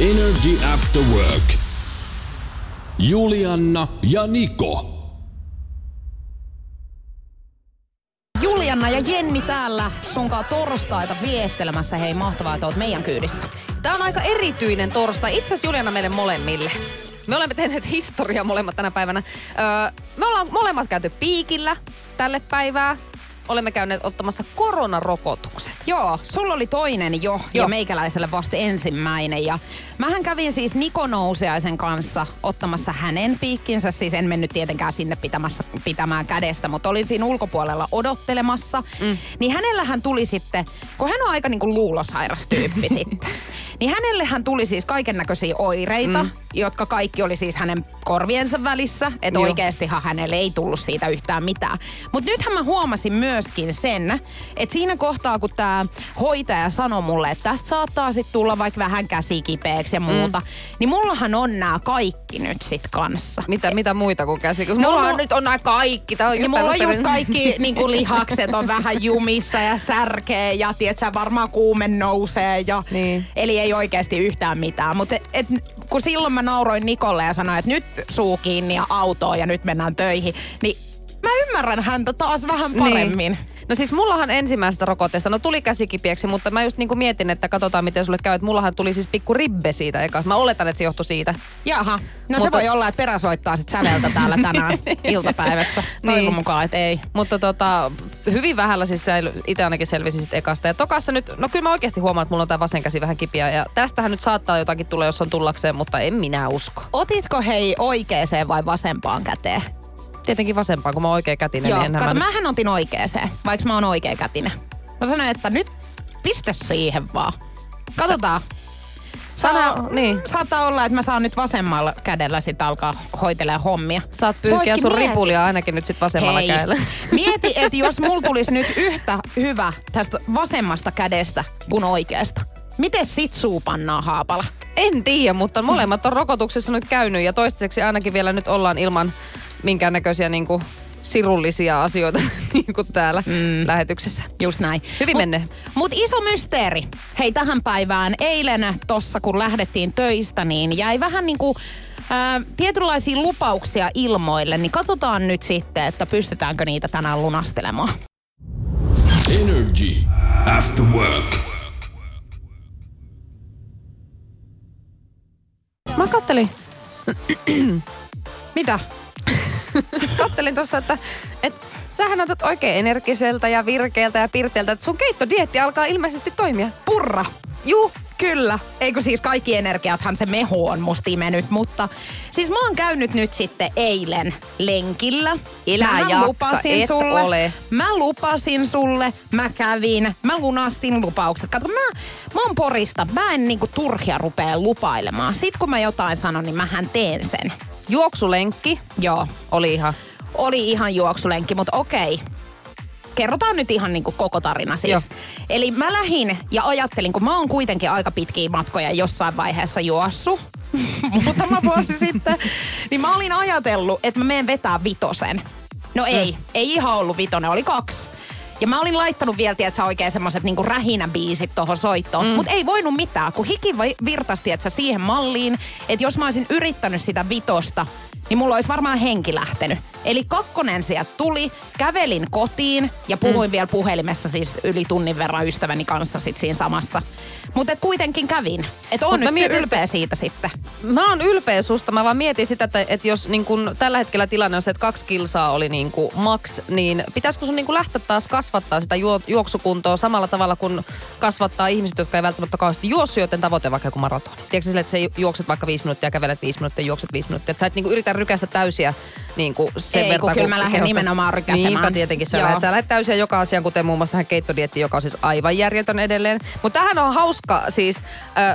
Energy After Work. Julianna ja Niko. Julianna ja Jenni täällä sunkaan torstaita viettelemässä. Hei, mahtavaa, että oot meidän kyydissä. Tämä on aika erityinen torstai. Itse asiassa Juliana meille molemmille. Me olemme tehneet historiaa molemmat tänä päivänä. Öö, me ollaan molemmat käyty piikillä tälle päivää. Olemme käyneet ottamassa koronarokotukset. Joo, sulla oli toinen jo Joo. ja meikäläiselle vasta ensimmäinen. Ja mähän kävin siis Niko Nousiaisen kanssa ottamassa hänen piikkinsä. Siis en mennyt tietenkään sinne pitämässä, pitämään kädestä, mutta olin siinä ulkopuolella odottelemassa. Mm. Niin hänellähän tuli sitten, kun hän on aika niin kuin luulosairas tyyppi sitten. Niin hänellehän tuli siis kaiken näköisiä oireita, mm. jotka kaikki oli siis hänen korviensa välissä. Että oikeastihan hänelle ei tullut siitä yhtään mitään. Mutta nythän mä huomasin myöskin sen, että siinä kohtaa kun tämä hoitaja sanoi mulle, että tästä saattaa sitten tulla vaikka vähän käsi kipeäksi ja muuta, mm. niin mullahan on nämä kaikki nyt sit kanssa. Mitä, mitä muita kuin käsi? No, Mulla no- on nyt on nämä kaikki. Tää on niin just mulla on just kaikki niin kuin lihakset on vähän jumissa ja särkee ja tiedätkö, varmaan kuume nousee. Ja, Niin. Eli ei oikeasti yhtään mitään. Mutta et, kun silloin mä nauroin Nikolle ja sanoin, että nyt suu kiinni ja autoon ja nyt mennään töihin, niin mä ymmärrän häntä taas vähän paremmin. Niin. No siis mullahan ensimmäisestä rokotteesta, no tuli käsikipieksi, mutta mä just niinku mietin, että katsotaan miten sulle käy. Että mullahan tuli siis pikku ribbe siitä eka. Mä oletan, että se johtui siitä. Jaha, no Mutta- se voi olla, että perä soittaa sit säveltä täällä tänään iltapäivässä. Toivon Niin. mukaan, että ei. Mutta tota, hyvin vähällä siis itse ainakin selvisin sit ekasta. Ja tokassa nyt, no kyllä mä oikeasti huomaan, että mulla on tää vasen käsi vähän kipiä. Ja tästähän nyt saattaa jotakin tulla, jos on tullakseen, mutta en minä usko. Otitko hei oikeeseen vai vasempaan käteen? Tietenkin vasempaan, kun mä oon oikea kätinen. Joo, niin kato, mä... mähän otin oikeeseen, vaikka mä oon oikea kätinen. Mä sanoin, että nyt pistä siihen vaan. Katsotaan. Sana, niin. Saattaa olla, että mä saan nyt vasemmalla kädellä sit alkaa hoitelemaan hommia. Saat pyyhkiä sun mieti- ripulia ainakin nyt sit vasemmalla Hei, kädellä. Mieti, että jos mulla tulisi nyt yhtä hyvä tästä vasemmasta kädestä kuin oikeasta. Miten sit suu pannaan haapala? En tiedä, mutta molemmat on rokotuksessa nyt käynyt ja toistaiseksi ainakin vielä nyt ollaan ilman minkäännäköisiä niinku sirullisia asioita niin kuin täällä mm. lähetyksessä. Just näin. Hyvin Mut- mennyt. Mut iso mysteeri. Hei tähän päivään. Eilen tossa kun lähdettiin töistä, niin jäi vähän niinku ää, tietynlaisia lupauksia ilmoille. Niin katsotaan nyt sitten, että pystytäänkö niitä tänään lunastelemaan. Energy After Work. Mä kattelin, Mitä? kattelin tuossa, että, että sähän otat oikein energiseltä ja virkeältä ja pirteältä, että sun keittodietti alkaa ilmeisesti toimia. Purra. Juu, Kyllä. Eikö siis kaikki energiathan se mehu on musta imennyt, mutta siis mä oon käynyt nyt sitten eilen lenkillä. Elä Mähän jaksa, lupasin et sulle. ole. Mä lupasin sulle, mä kävin, mä lunastin lupaukset. Kato, mä, mä oon porista, mä en niinku turhia rupea lupailemaan. Sit kun mä jotain sanon, niin mähän teen sen. juoksulenkki Joo, oli ihan... oli ihan juoksulenkki, mutta okei. Kerrotaan nyt ihan niinku koko tarina siis. Joo. Eli mä lähdin ja ajattelin, kun mä oon kuitenkin aika pitkiä matkoja jossain vaiheessa juossut, muutama vuosi sitten, niin mä olin ajatellut, että mä menen vetää vitosen. No ei, Mm. ei ihan ollut vitonen, oli kaksi. Ja mä olin laittanut vielä, tiedätkö, oikein semmoset niinku rähinäbiisit tuohon soittoon. Mm. Mutta ei voinut mitään, kun hiki virtasi, tiedätkö, siihen malliin, että jos mä olisin yrittänyt sitä vitosta, niin mulla olisi varmaan henki lähtenyt. Eli kakkonen sieltä tuli, kävelin kotiin ja puhuin mm. vielä puhelimessa siis yli tunnin verran ystäväni kanssa sit siinä samassa. Mutta kuitenkin kävin. Että on Mut mä nyt mietin, ylpeä siitä sitten. Mä oon ylpeä susta. Mä vaan mietin sitä, että, että jos niin kun tällä hetkellä tilanne on se, että kaksi kilsaa oli niin kuin max, niin pitäisikö sun niin kuin lähteä taas kasvattaa sitä juo, juoksukuntoa samalla tavalla kuin kasvattaa ihmiset, jotka ei välttämättä kauheasti juossut, joten tavoite vaikka joku maraton. Tiedätkö sille, että sä juokset vaikka viisi minuuttia, kävelet viisi minuuttia, juokset viisi minuuttia. Että sä et niin kuin yritä rykästä täysiä niin kuin sen Ei, verran. kun kyllä mä lähden kehosta- nimenomaan rykäsemään. Niinpä tietenkin sä lähdet. Sä lähdet täysin joka asiaan, kuten muun muassa tähän keittodietti, joka on siis aivan järjetön edelleen. Mutta tähän on hauska siis. Äh,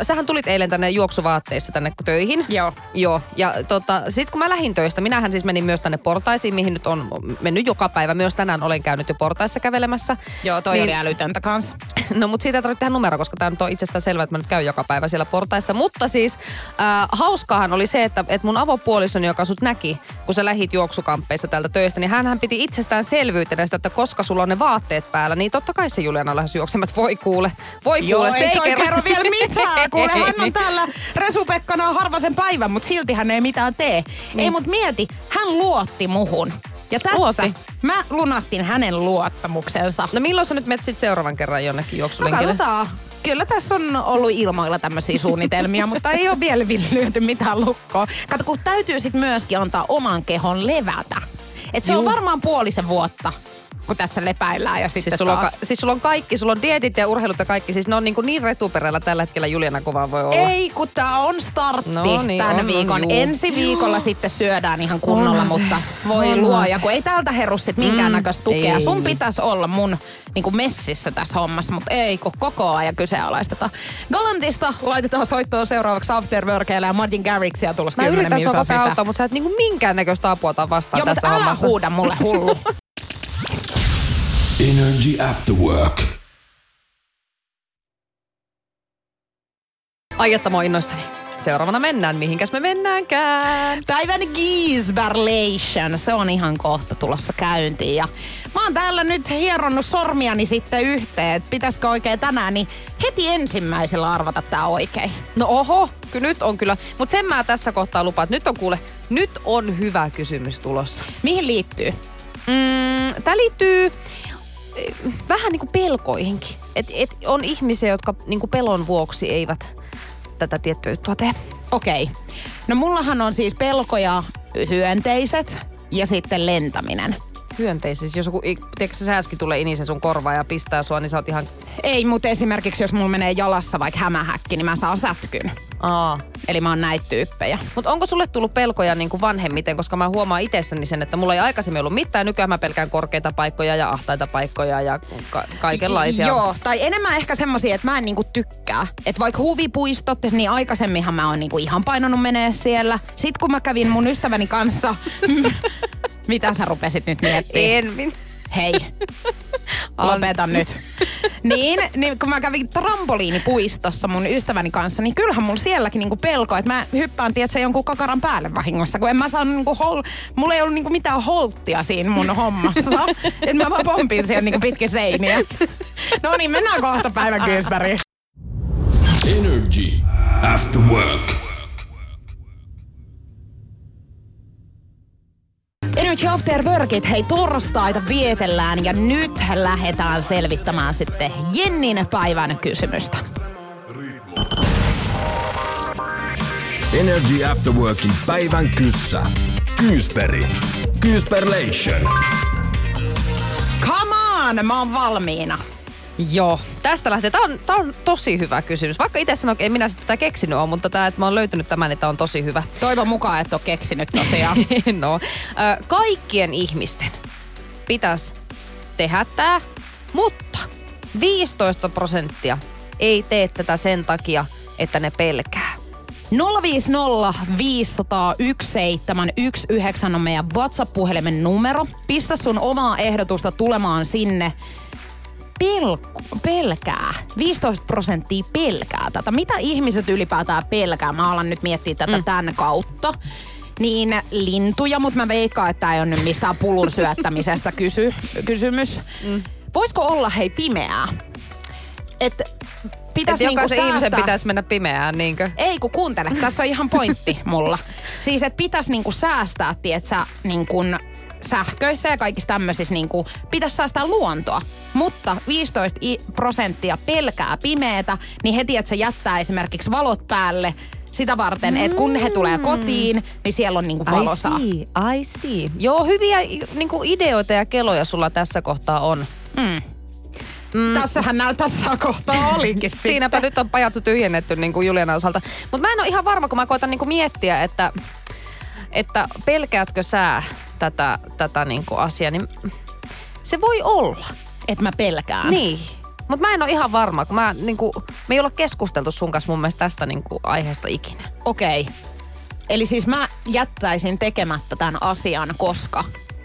sähän tulit eilen tänne juoksuvaatteissa tänne töihin. Joo. Joo, ja tota, sit kun mä lähdin töistä, minähän siis menin myös tänne portaisiin, mihin nyt on mennyt joka päivä. Myös tänään olen käynyt jo portaissa kävelemässä. Joo, toi Niin- oli älytöntä kanssa. No mutta siitä ei tarvitse tehdä numero, koska tämä on itsestään selvää, että mä nyt käyn joka päivä siellä portaissa. Mutta siis äh, hauskaahan oli se, että, että mun avopuolisoni, joka sut näki, kun sä lähit juoksukamppeissa täältä töistä, niin hän piti itsestään selvyytenä sitä, että koska sulla on ne vaatteet päällä, niin totta kai se Juliana lähes juoksemaan, että voi kuule, voi Joo, kuule, se ei toi kerro vielä mitään. Kuule, hän on täällä Resupekkana harvasen päivän, mutta silti hän ei mitään tee. Niin. Ei, mut mieti, hän luotti muhun. Ja tässä Luotti. mä lunastin hänen luottamuksensa. No milloin sä nyt menet sit seuraavan kerran jonnekin No juoksulenkille? katsotaan. Kyllä tässä on ollut ilmoilla tämmöisiä suunnitelmia, mutta ei ole vielä lyöty mitään lukkoa. Kato, kun täytyy sitten myöskin antaa oman kehon levätä. Et se on Juu. varmaan puolisen vuotta, kun tässä lepäillään ja sitten Siis sulla, on, ka- siis sulla on kaikki, sulla on dietit ja urheilut ja kaikki. Siis ne on niin, kuin niin retuperällä tällä hetkellä Juliana kuvaa voi olla. Ei, kun tää on startti No niin, tämän on, on, viikon. juu. Ensi viikolla sitten syödään ihan kunnolla, se. mutta voi Onhan luoja, se. kun ei täältä heru sit minkäännäköistä Mm, tukea. ei. Sun pitäisi olla mun niin kuin messissä tässä hommassa, mutta ei, kun koko ajan kyseenalaistetaan. Galantista laitetaan soittoon seuraavaksi Afterworkeille ja Martin Garrixia tulossa Mä 10 yritän sua auttaa, mutta sä et niinku minkäännäköistä apua ota vastaan Joo, tässä mutta älä hommassa. huuda mulle hullu. Energy After Work. Ai että mä oon innoissani. Seuraavana mennään, mihinkäs me mennäänkään. Päivän Giesberlation, se on ihan kohta tulossa käyntiin. Ja mä oon täällä nyt hieronnut sormiani sitten yhteen, että pitäisikö oikein tänään, niin heti ensimmäisellä arvata tää oikein. No oho, kyllä nyt on kyllä. Mutta sen mä tässä kohtaa lupaan, että nyt on kuule, nyt on hyvä kysymys tulossa. Mihin liittyy? Mm, Tämä liittyy vähän niin kuin pelkoihinkin. Et, et on ihmisiä, jotka niin kuin pelon vuoksi eivät tätä tiettyä juttua tee. Okei. Okay. No mullahan on siis pelkoja hyönteiset ja sitten lentäminen. Hyönteisissä, jos joku, tiedätkö, sä sääski tulee inise sun korvaa ja pistää sua, niin sä oot ihan... Ei, mutta esimerkiksi jos mulla menee jalassa vaikka hämähäkki, niin mä saan sätkyn. Aa. Eli mä oon näitä tyyppejä. Mutta onko sulle tullut pelkoja niin kuin vanhemmiten, koska mä huomaan itsessäni sen, että mulla ei aikaisemmin ollut mitään. Nykyään mä pelkään korkeita paikkoja ja ahtaita paikkoja ja ka- kaikenlaisia. Joo, tai enemmän ehkä semmosia, että mä en niinku tykkää. Että vaikka huvipuistot, niin aikaisemminhan mä oon niinku ihan painanut menee siellä. Sitten kun mä kävin mun ystäväni kanssa, mitä sä rupesit nyt miettimään? En, Hei, lopeta nyt. Niin, niin, kun mä kävin trampoliinipuistossa mun ystäväni kanssa, niin kyllähän mulla sielläkin niinku pelko, että mä hyppään, tiedätkö, jonkun kakaran päälle vahingossa, kun en mä saanut niinku hol... Mulla ei ollut niinku mitään holttia siinä mun hommassa. että mä vaan pompin siellä niinku pitkin seiniä. No niin, mennään kohta päivän kyyspäriin. Energy After Work. Energy After Workit, hei torstaita vietellään ja nyt lähdetään selvittämään sitten Jennin päivän kysymystä. Energy After Workin päivän kyssä. Kyysperi. Kyysperlation. Come on, mä oon valmiina. Joo, tästä lähtee. Tämä on, tää on tosi hyvä kysymys. Vaikka itse sanoin, että en minä sitä tätä keksinyt ole, mutta tämä, että mä oon löytänyt tämän, niin tämä on tosi hyvä. Toivon mukaan, että on keksinyt tosiaan. no, kaikkien ihmisten pitäisi tehdä tämä, mutta 15 prosenttia ei tee tätä sen takia, että ne pelkää. 050 500 1719 on meidän WhatsApp-puhelimen numero. Pistä sun omaa ehdotusta tulemaan sinne. Pelk- pelkää. 15 prosenttia pelkää tätä. Mitä ihmiset ylipäätään pelkää? Mä alan nyt miettiä tätä mm. tämän kautta. Niin lintuja, mutta mä veikkaan, että tää ei ole nyt mistään pulun syöttämisestä kysy- kysymys. Mm. Voisiko olla hei pimeää? Että Että pitäisi niinku jokaisen ihmisen säästää... pitäisi mennä pimeään, niinkö? Ei kun kuuntele, tässä on ihan pointti mulla. Siis että pitäisi niinku säästää, tietsä, niinku sähköissä ja kaikissa tämmöisissä niinku, pitäisi säästää luontoa. Mutta 15 i- prosenttia pelkää pimeätä, niin heti, että se jättää esimerkiksi valot päälle sitä varten, että kun he tulee kotiin, niin siellä on niinku valosaa. I see, I see. Joo, hyviä niin ideoita ja keloja sulla tässä kohtaa on. Mm. Tässähän näillä tässä kohtaa olikin. Siinäpä nyt on pajattu tyhjennetty niin kuin Juliana osalta. Mutta mä en ole ihan varma, kun mä koitan niin kuin miettiä, että, että pelkäätkö sä tätä, tätä niinku asiaa, niin se voi olla. Että mä pelkään. Niin. Mutta mä en ole ihan varma, kun mä, niinku, me ei olla keskusteltu sun kanssa mun mielestä tästä niinku, aiheesta ikinä. Okei. Eli siis mä jättäisin tekemättä tämän asian, koska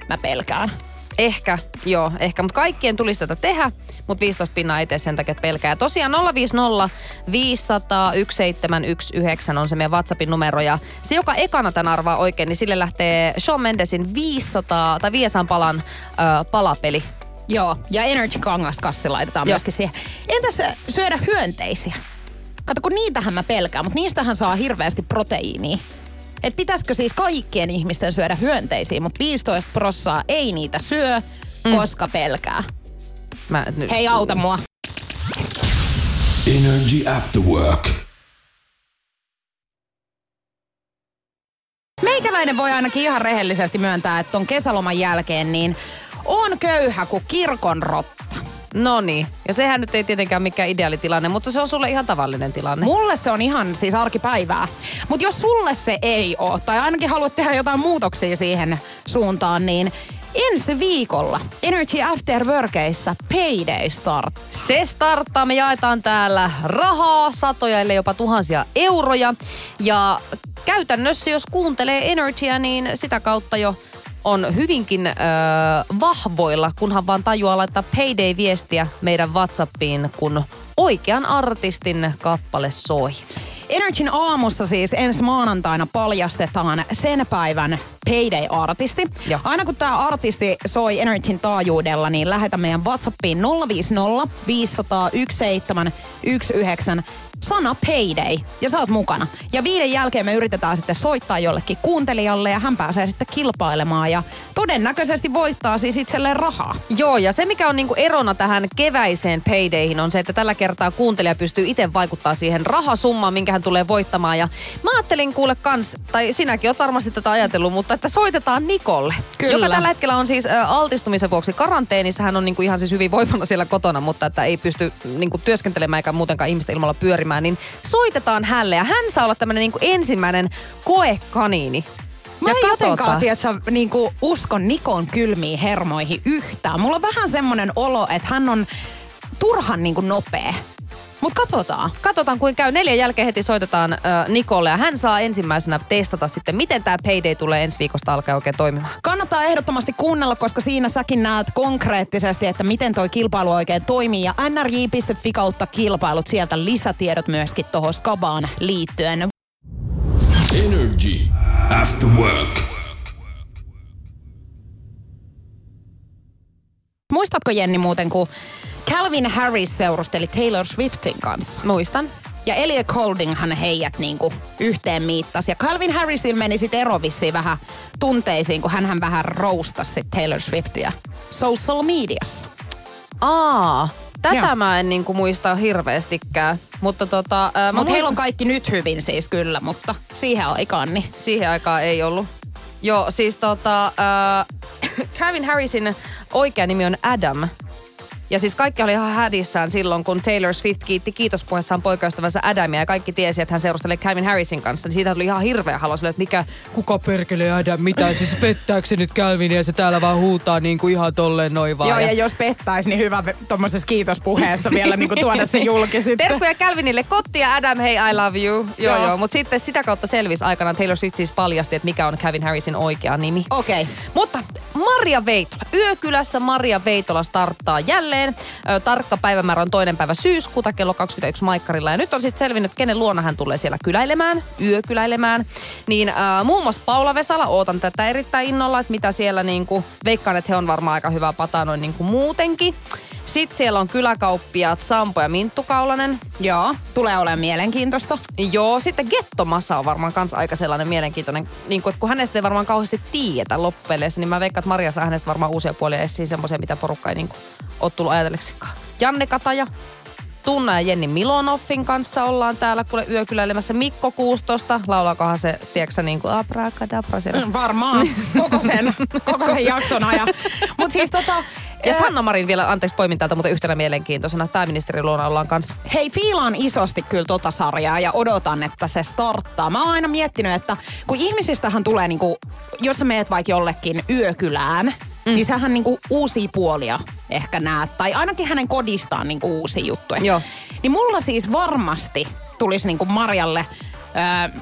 mä pelkään. Ehkä, joo, ehkä. Mutta kaikkien tulisi tätä tehdä, mutta 15 pinnaa ei tee sen takia, että pelkää. Ja tosiaan 050 500 1719 on se meidän WhatsAppin numero. Ja se, joka ekana tämän arvaa oikein, niin sille lähtee Shawn Mendesin 500 tai 500 palan ö, palapeli. Joo, ja Energy kangaskassi laitetaan Joo. myöskin siihen. Entäs syödä hyönteisiä? Kato, kun niitähän mä pelkään, mutta niistähän saa hirveästi proteiinia. Et pitäisikö siis kaikkien ihmisten syödä hyönteisiä, mutta 15 prossaa ei niitä syö, mm. koska pelkää. Mä, nyt, Hei, auta mua. Energy After Work. Meikäläinen voi ainakin ihan rehellisesti myöntää, että ton kesäloman jälkeen niin on köyhä kuin kirkon rotta. No niin. Ja sehän nyt ei tietenkään mikään ideaalitilanne, mutta se on sulle ihan tavallinen tilanne. Mulle se on ihan siis arkipäivää. Mutta jos sulle se ei ole, tai ainakin haluat tehdä jotain muutoksia siihen suuntaan, niin ensi viikolla Energy After Workeissa Payday Start. Se starttaa, me jaetaan täällä rahaa, satoja ellei jopa tuhansia euroja. Ja käytännössä, jos kuuntelee Energyä, niin sitä kautta jo on hyvinkin öö, vahvoilla, kunhan vaan tajuaa laittaa Payday-viestiä meidän WhatsAppiin, kun oikean artistin kappale soi. Energyn aamussa siis ensi maanantaina paljastetaan sen päivän Payday-artisti. Joo. Aina kun tämä artisti soi Energyn taajuudella, niin lähetä meidän WhatsAppiin 050 500 1719 sana Payday ja sä oot mukana. Ja viiden jälkeen me yritetään sitten soittaa jollekin kuuntelijalle ja hän pääsee sitten kilpailemaan ja todennäköisesti voittaa siis itselleen rahaa. Joo, ja se mikä on niinku erona tähän keväiseen paydayhin on se, että tällä kertaa kuuntelija pystyy itse vaikuttaa siihen rahasummaan, minkä hän tulee voittamaan. Ja mä ajattelin kuule kans, tai sinäkin oot varmasti tätä ajatellut, mutta että soitetaan Nikolle. Kyllä. Joka tällä hetkellä on siis ä, altistumisen vuoksi karanteenissa. Hän on niinku ihan siis hyvin voivana siellä kotona, mutta että ei pysty niinku työskentelemään eikä muutenkaan ihmisten ilmalla pyörimään. Niin soitetaan hälle ja hän saa olla tämmöinen niinku ensimmäinen koekaniini. Mä ja en jotenkaan, tiedätkö, niinku uskon Nikon kylmiin hermoihin yhtään. Mulla on vähän semmonen olo, että hän on turhan niinku nopea. Mut katsotaan. Katsotaan, kuin käy. Neljän jälkeen heti soitetaan äh, Nikolle ja hän saa ensimmäisenä testata sitten, miten tämä payday tulee ensi viikosta alkaa oikein toimimaan. Kannattaa ehdottomasti kuunnella, koska siinä säkin näet konkreettisesti, että miten toi kilpailu oikein toimii. Ja nrj.fi kautta kilpailut, sieltä lisätiedot myöskin tuohon skabaan liittyen. Energy After Work. Muistatko Jenni muuten, kun Calvin Harris seurusteli Taylor Swiftin kanssa? Muistan. Ja Elliot Goldinghan heijät niinku yhteen miittasi. Ja Calvin Harrisil meni sitten ero vissiin vähän tunteisiin, kun hän vähän roustasi Taylor Swiftia social mediassa. Aa, tätä Joo. mä en niinku muista hirveästikään. Mutta tota, ää, mä Mutta heillä on muistan- kaikki nyt hyvin siis kyllä, mutta siihen aikaan niin. siihen aikaan ei ollut. Joo, siis tota, äh, Calvin Harrisin oikea nimi on Adam. Ja siis kaikki oli ihan hädissään silloin, kun Taylor Swift kiitti kiitospuheessaan poikaystävänsä Adamia ja kaikki tiesi, että hän seurustelee Calvin Harrisin kanssa. Niin siitä tuli ihan hirveä halu sille, että mikä, kuka perkele Adam, mitä siis pettääkö se nyt Calvinia ja se täällä vaan huutaa niin kuin ihan tolleen noin vaan. Joo, ja jos pettäisi, niin hyvä tuommoisessa kiitospuheessa vielä niin tuoda se julki sitten. Terkkuja Calvinille kotti ja Adam, hei I love you. Joo, Joo. joo. Mutta sitten sitä kautta selvisi aikanaan Taylor Swift siis paljasti, että mikä on Calvin Harrisin oikea nimi. Okei. Okay. Mutta Maria Veitola. Yökylässä Maria Veitola starttaa jälleen. Ö, tarkka päivämäärä on toinen päivä syyskuuta kello 21 Maikkarilla. Ja nyt on sitten selvinnyt, kenen luona hän tulee siellä kyläilemään, yökyläilemään. Niin äh, muun muassa Paula Vesala, ootan tätä erittäin innolla, että mitä siellä niinku, veikkaan, että he on varmaan aika hyvä pata noin niinku muutenkin. Sitten siellä on kyläkauppiaat Sampo ja Minttu Kaulanen. Joo, tulee olemaan mielenkiintoista. Joo, sitten Gettomassa on varmaan kans aika sellainen mielenkiintoinen, niin että kun hänestä ei varmaan kauheasti tiedetä loppupeleissä, niin mä veikkaan, että Maria saa hänestä varmaan uusia puolia esiin, semmoisia, mitä porukka ei niin kuin, ole tullut ajatelleksikaan. Janne Kataja, Tunna ja Jenni Milonoffin kanssa ollaan täällä kuule yökyläilemässä. Mikko 16, laulaakohan se, tiedätkö niin kuin abracadabra siellä? Varmaan koko sen, koko sen jakson ajan. Mutta siis tota, Ja Sanna Marin vielä, anteeksi poimintalta, mutta yhtenä mielenkiintoisena. Pääministeri luona ollaan kanssa. Hei, fiilaan isosti kyllä tota sarjaa ja odotan, että se starttaa. Mä oon aina miettinyt, että kun ihmisistähän tulee niinku, jos sä meet vaikka jollekin yökylään, mm. niin sähän niinku uusia puolia ehkä näet. Tai ainakin hänen kodistaan niinku uusia juttuja. Joo. Niin mulla siis varmasti tulisi niinku Marjalle öö,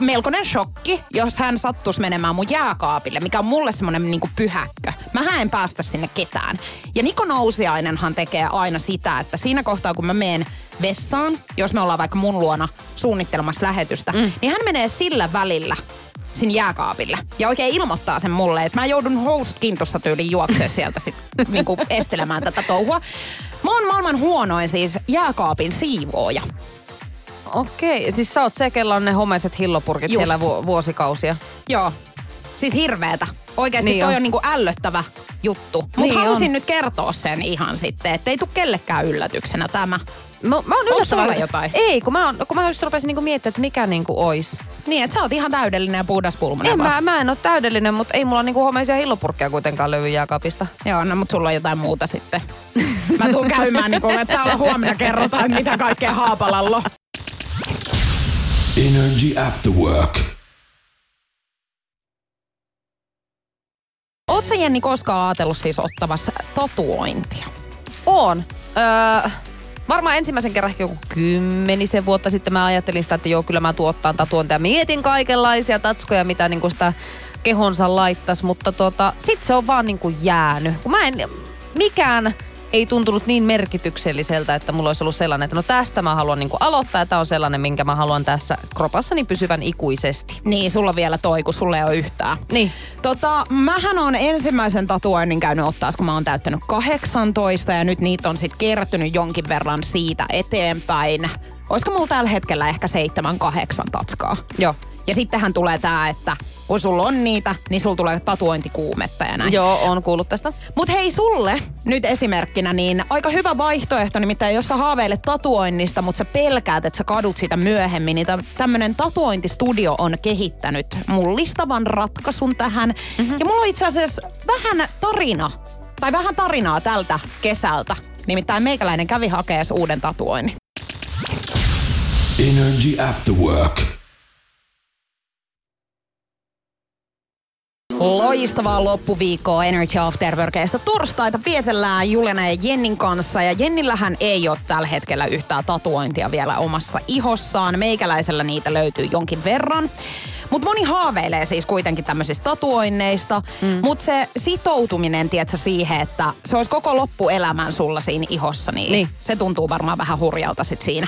melkoinen shokki, jos hän sattuisi menemään mun jääkaapille, mikä on mulle semmoinen niinku pyhäkkö. Mä en päästä sinne ketään. Ja Niko Nousiainenhan tekee aina sitä, että siinä kohtaa kun mä menen vessaan, jos me ollaan vaikka mun luona suunnittelemassa lähetystä, mm. niin hän menee sillä välillä sinne jääkaapille. Ja oikein ilmoittaa sen mulle, että mä joudun housut kintussa tyyliin juoksee sieltä sit, niinku estelemään tätä touhua. Mä oon maailman huonoin siis jääkaapin siivooja. Okei, siis sä oot se, kella on ne homeiset hillopurkit Just. siellä vu- vuosikausia. Joo. Siis hirveetä. Oikeasti Niin toi on. on niinku ällöttävä juttu. Mutta Niin halusin on. nyt kertoa sen ihan sitten, ettei tule kellekään yllätyksenä tämä. Mä, mä oon yllättävän... jotain? Ei, kun mä, oon, kun mä just rupesin niinku miettimään, että mikä niinku ois. Niin, että sä oot ihan täydellinen ja puhdas pulmonen En, vaan. mä, mä en oo täydellinen, mutta ei mulla niinku homeisia hillopurkkeja kuitenkaan löydy jääkaapista. Joo, no mut sulla on jotain muuta sitten. Mä tuun käymään niin että täällä huomenna kerrotaan, mitä kaikkea Haapalalla. Energy After Work. Oot sä Jenni koskaan ajatellut siis ottavassa tatuointia? On. Öö, varmaan ensimmäisen kerran ehkä joku kymmenisen vuotta sitten mä ajattelin sitä, että joo, kyllä mä tuottaan tatuointia. Mietin kaikenlaisia tatskoja, mitä niinku sitä kehonsa laittaisi, mutta tota, sit se on vaan niinku jäänyt. Kun mä en, mikään ei tuntunut niin merkitykselliseltä, että mulla olisi ollut sellainen, että no tästä mä haluan niinku aloittaa ja tää on sellainen, minkä mä haluan tässä kropassani pysyvän ikuisesti. Niin, sulla on vielä toi, kun sulle ei ole yhtään. Niin. Tota, mähän on ensimmäisen tatuoinnin käynyt ottaa, kun mä oon täyttänyt 18 ja nyt niitä on sitten kertynyt jonkin verran siitä eteenpäin. Olisiko mulla tällä hetkellä ehkä 7-8 tatskaa? Joo. Ja sittenhän tulee tää, että kun sulla on niitä, niin sulla tulee tatuointikuumetta ja näin. Joo, on kuullut tästä. Mut hei sulle nyt esimerkkinä, niin aika hyvä vaihtoehto, nimittäin jos sä haaveilet tatuoinnista, mutta sä pelkäät, että sä kadut sitä myöhemmin, niin tämmönen tatuointistudio on kehittänyt mullistavan ratkaisun tähän. Mm-hmm. Ja mulla on itse asiassa vähän tarina, tai vähän tarinaa tältä kesältä. Nimittäin meikäläinen kävi hakeessa uuden tatuoinnin. Energy After Work. Loistavaa loppuviikkoa Energy After Workista. Torstaita vietellään Juliana ja Jennin kanssa. Ja Jennillähän ei ole tällä hetkellä yhtään tatuointia vielä omassa ihossaan. Meikäläisellä niitä löytyy jonkin verran. Mutta moni haaveilee siis kuitenkin tämmöisistä tatuoinneista. Mm. Mutta se sitoutuminen, tiedätkö, siihen, että se olisi koko loppuelämän sulla siinä ihossa, niin, Niin. se tuntuu varmaan vähän hurjalta sit siinä.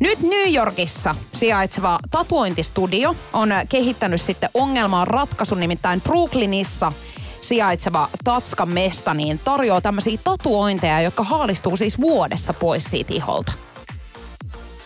Nyt New Yorkissa sijaitseva tatuointistudio on kehittänyt sitten ongelmaan ratkaisun, nimittäin Brooklynissa sijaitseva Tatskan mesta niin tarjoaa tämmöisiä tatuointeja, jotka haalistuu siis vuodessa pois siitä iholta.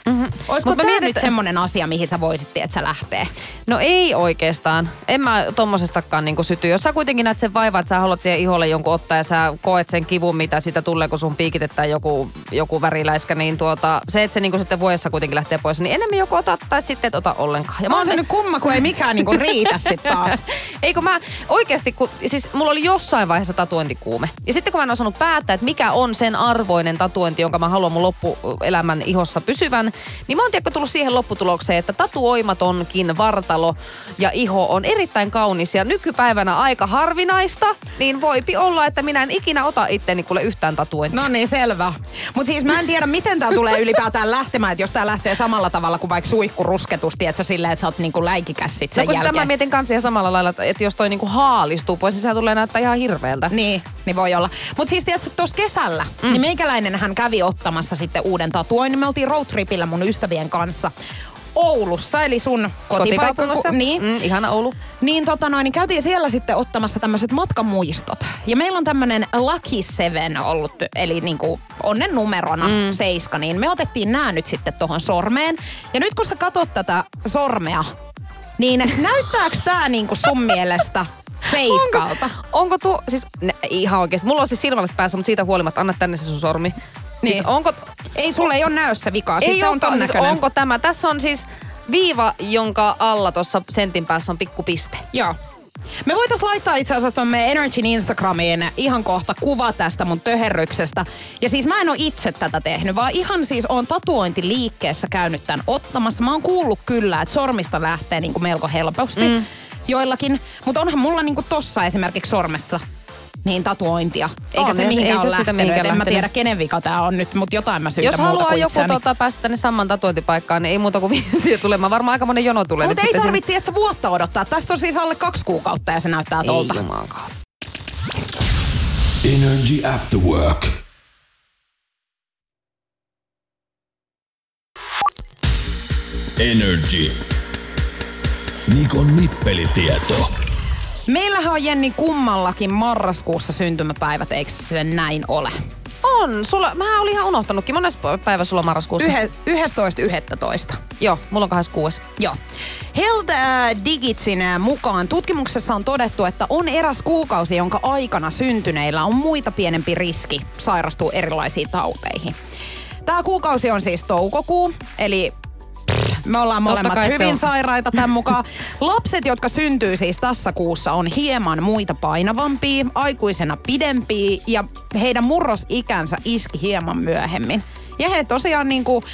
Mm-hmm. Olisiko Mut tämä mietin, nyt semmoinen asia, mihin sä voisit, että sä lähtee? No ei oikeastaan. En mä tommosestakaan niinku syty. Jos sä kuitenkin näet sen vaivaa, että sä haluat siihen iholle jonkun ottaa ja sä koet sen kivun, mitä siitä tulee, kun sun piikitetään joku, joku väriläiskä, niin tuota, se, että se niinku sitten vuodessa kuitenkin lähtee pois, niin enemmän joku otat tai sitten et ota ollenkaan. Ja Mä oon se nyt kumma, kun ei mikään niinku riitä sit taas. Eikö mä oikeasti, kun, siis mulla oli jossain vaiheessa tatuointikuume. Ja sitten kun mä en osannut päättää, että mikä on sen arvoinen tatuointi, jonka mä haluan mun loppuelämän ihossa pysyvän, niin mä oon tiedätkö tullut siihen lopputulokseen, että tatuoimatonkin vartalo ja iho on erittäin kaunis ja nykypäivänä aika harvinaista, niin voipi olla, että minä en ikinä ota itteni kuule yhtään tatuointia. No niin, selvä. Mutta siis mä en tiedä, miten tää tulee ylipäätään lähtemään, että jos tää lähtee samalla tavalla kuin vaikka suihkurusketus, tiedätkö, silleen, että sä oot niinku läikikäs sit sen No jälkeen. mä mietin kanssa ihan samalla lailla, että- että jos toi niinku haalistuu pois, niin sehän tulee näyttää ihan hirveältä. Niin, niin voi olla. Mutta siis tiedätkö, tuossa kesällä, mm. niin meikäläinen hän kävi ottamassa sitten uuden tatuoinnin. Me oltiin roadtripillä mun ystävien kanssa Oulussa, eli sun kotipaikka. Kotikaupungissa. Niin. Mm, ihana Oulu. Niin tota noin, niin käytiin siellä sitten ottamassa tämmöiset matkamuistot. Ja meillä on tämmönen Lucky Seven ollut, eli niinku onnen numerona mm. seiska, niin me otettiin nämä nyt sitten tohon sormeen. Ja nyt kun sä katot tätä sormea, niin näyttääks tää niinku sun mielestä seiskalta? Onko, onko tuo, siis ne, ihan oikeesti, mulla on siis silmälasit päässä, mutta siitä huolimatta, anna tänne se sun sormi. Siis Niin. onko, Ei, sulle ei ole näössä vikaa. Siis ei se on olekaan, ton siis näköinen. onko tämä, tässä on siis viiva, jonka alla tuossa sentin päässä on pikku piste. Joo. Me voitais laittaa itse asiassa tuonne Energyn Instagramiin ihan kohta kuva tästä mun töherryksestä. Ja siis mä en oo itse tätä tehnyt, vaan ihan siis on tatuointiliikkeessä käynyt tän ottamassa. Mä oon kuullut kyllä, että sormista lähtee niinku melko helposti mm. joillakin. Mutta onhan mulla niinku tossa esimerkiksi sormessa niin tatuointia. Eikä On, se mihinkään ei se ole lähtenyt. mihinkään en mä tiedä, kenen vika tää on nyt, mutta jotain mä syytän Jos muuta haluaa kuin joku itseäni. tota, päästä tänne saman tatuointipaikkaan, niin ei muuta kuin viestiä tulemaan. Varmaan aika monen jono tulee Mutta nyt ei sitten tarvitse, että vuotta odottaa. Tästä on siis alle kaksi kuukautta ja se näyttää tolta. Ei jumankaan. Energy After Work. Energy. Nikon nippelitieto. Meillähän on Jenni kummallakin marraskuussa syntymäpäivät, eikö se näin ole? On, sulla, mä olin ihan unohtanutkin. Mones päivä sulla on marraskuussa? Yhe, 11.11. Joo, mulla on 26. Joo. Health äh, Digitsin äh, mukaan tutkimuksessa on todettu, että on eräs kuukausi, jonka aikana syntyneillä on muita pienempi riski sairastua erilaisiin tauteihin. Tämä kuukausi on siis toukokuu, eli me ollaan molemmat hyvin sairaita tämän mukaan. Lapset, jotka syntyy siis tässä kuussa, on hieman muita painavampia, aikuisena pidempiä ja heidän murrosikänsä iski hieman myöhemmin. Ja he tosiaan niinku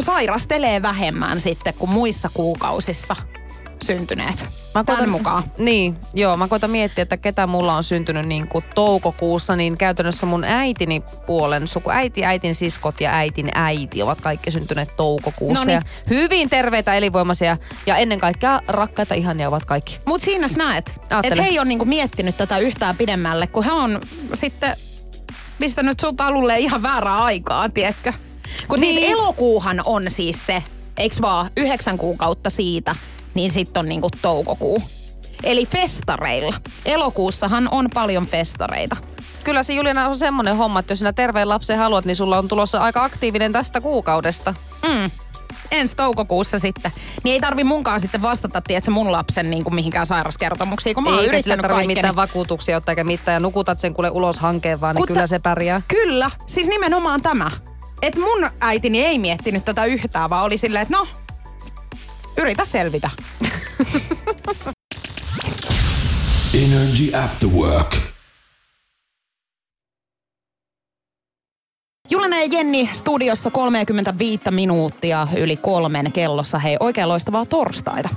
sairastelee vähemmän sitten kuin muissa kuukausissa syntyneet. Mä Tämän mukaan. Niin, joo. Mä koitan miettiä, että ketä mulla on syntynyt niin kuin toukokuussa, niin käytännössä mun äitini puolen suku, äiti, äitin siskot ja äitin äiti ovat kaikki syntyneet toukokuussa. Noniin. Ja hyvin terveitä, elinvoimaisia ja ennen kaikkea rakkaita ihania ovat kaikki. Mut siinä sä näet, että he ei ole niinku miettinyt tätä yhtään pidemmälle, kun he on sitten pistänyt sut alulle ihan väärää aikaa, tiedätkö? Kun niin. siis Niin. elokuuhan on siis se, eiks vaan, yhdeksän kuukautta siitä, niin sitten on niinku toukokuu. Eli festareilla. Elokuussahan on paljon festareita. Kyllä se Juliana on semmoinen homma, että jos sinä terveen lapsen haluat, niin sulla on tulossa aika aktiivinen tästä kuukaudesta. Mm. Ensi toukokuussa sitten. Niin ei tarvi munkaan sitten vastata, tiedätkö, mun lapsen niin kuin mihinkään sairaskertomuksiin, kun mä oon Eikä sillä yrittänyt tarvitse kaikkeni. mitään vakuutuksia ottaa eikä mitään ja nukutat sen kuule ulos hankeen vaan, niin kyllä se pärjää. Kyllä, siis nimenomaan tämä. Että mun äitini ei miettinyt tätä yhtään, vaan oli silleen, että no, yritä selvitä. Energy After Work. Julena ja Jenni studiossa 35 minuuttia yli kolmen kellossa. Hei, oikein loistavaa torstaita.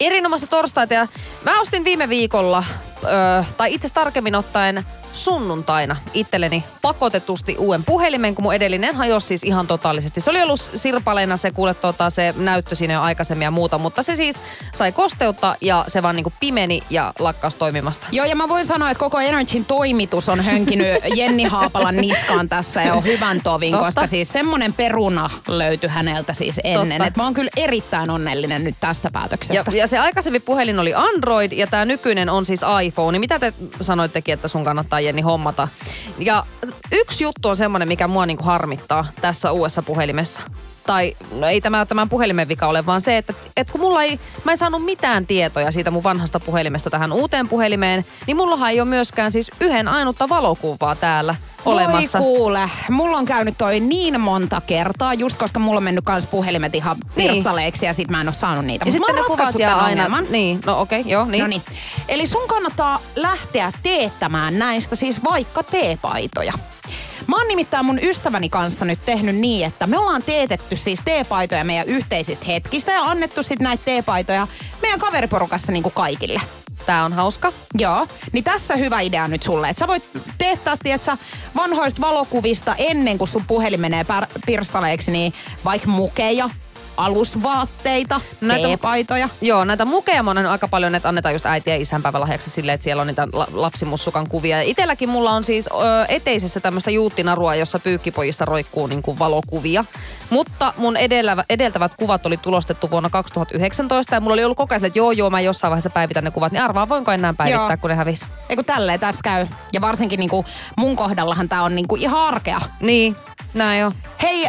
Erinomaista torstaita ja mä ostin viime viikolla, öö, tai itse tarkemmin ottaen sunnuntaina itselleni pakotetusti uuden puhelimen, kun mun edellinen hajosi siis ihan totaalisesti. Se oli ollut sirpaleena se, kuule tota, se näyttö siinä jo aikaisemmin ja muuta, mutta se siis sai kosteutta ja se vaan niinku pimeni ja lakkaus toimimasta. Joo, ja mä voin sanoa, että koko Energyn toimitus on hönkinyt Jenni Haapalan niskaan tässä jo hyvän tovin, Totta. koska siis semmonen peruna löytyi häneltä siis ennen. Et mä oon kyllä erittäin onnellinen nyt tästä Ja, päätöksestä. ja se aikaisempi puhelin oli Android ja tämä nykyinen on siis iPhone. Mitä te sanoittekin, että sun kannattaa Jenni hommata? Ja yksi juttu on semmoinen, mikä mua niinku harmittaa tässä uudessa puhelimessa. Tai no ei tämä tämän puhelimen vika ole, vaan se, että, että kun mulla ei, mä en saanut mitään tietoja siitä mun vanhasta puhelimesta tähän uuteen puhelimeen, niin mullahan ei ole myöskään siis yhden ainutta valokuvaa täällä olemassa. Voi kuule, mulla on käynyt toi niin monta kertaa, just koska mulla on mennyt kans puhelimet ihan Niin. pirstaleiksi ja sit mä en oo saanut niitä. ja Mut sitten ne kuvat jää aina, ongelman. niin, no okei, okay, joo, niin. No niin. Eli sun kannattaa lähteä teettämään näistä siis vaikka teepaitoja. Mä oon nimittäin mun ystäväni kanssa nyt tehnyt niin, että me ollaan teetetty siis teepaitoja meidän yhteisistä hetkistä ja annettu sit näitä teepaitoja meidän kaveriporukassa niinku kaikille. Tää on hauska. Joo, niin tässä hyvä idea nyt sulle, että sä voit teettää, tietsä, vanhoista valokuvista ennen kuin sun puhelin menee pirstaleeksi, niin vaikka mukeja, alusvaatteita, Näitä- teepaitoja. Joo, näitä mukeja nähnyt aika paljon, että annetaan just äiti- ja isänpäivälahjaksi silleen, että siellä on niitä la- lapsimussukan kuvia. Ja itelläkin mulla on siis ö, eteisessä tämmöistä juuttinarua, jossa pyykkipojissa roikkuu niin kuin valokuvia. Mutta mun edellä, edeltävät kuvat oli tulostettu vuonna 2019 ja mulla oli ollut koko ajan, että joo joo, mä jossain vaiheessa päivitän ne kuvat, niin arvaa voinko enää päivittää, Joo. kun ne hävis. Eiku tälleen tässä käy. Ja varsinkin niinku mun kohdallahan tää on niinku ihan arkea. Niin, Näin on. Hei,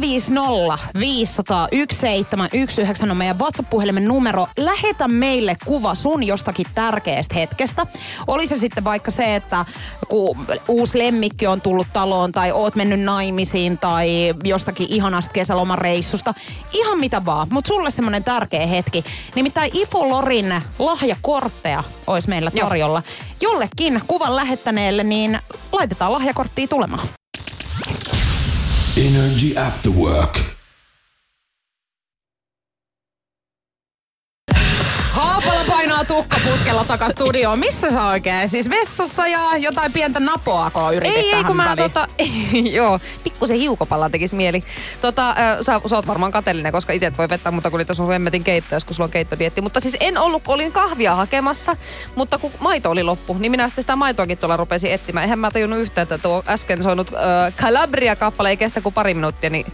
050 500 1719 on meidän WhatsApp-puhelimen numero. Lähetä meille kuva sun jostakin tärkeästä hetkestä. Oli se sitten vaikka se, että kun uusi lemmikki on tullut taloon tai oot mennyt naimisiin tai jostakin ihanasta kesälomareissusta. Ihan mitä vaan, mutta sulle semmonen tärkeä hetki. Nimittäin Ifo Lorin lahjakortteja olisi meillä Joo. tarjolla. Jollekin kuvan lähettäneelle, niin laitetaan lahjakorttia tulemaan. Energy After Work. Haapala painaa tukkaputkella takas studioon. Missä sä oikein? Siis vessassa ja jotain pientä napoako yritit Ei, ei, kun mä väliin? tota, joo, pikkusen hiukopalla tekis mieli. Tota, äh, sä, sä oot varmaan kateellinen, koska itse voi vetää, mutta kun niitä sun hemmetin keittoja, kun sulla on keittodietti. Mutta siis en ollut, kun olin kahvia hakemassa, mutta kun maito oli loppu, niin minä sitten sitä maitoakin tuolla rupesin etsimään. Eihän mä tajunnut yhtään, että tuo äsken soinut äh, Calabria-kappale ei kestä kuin pari minuuttia, niin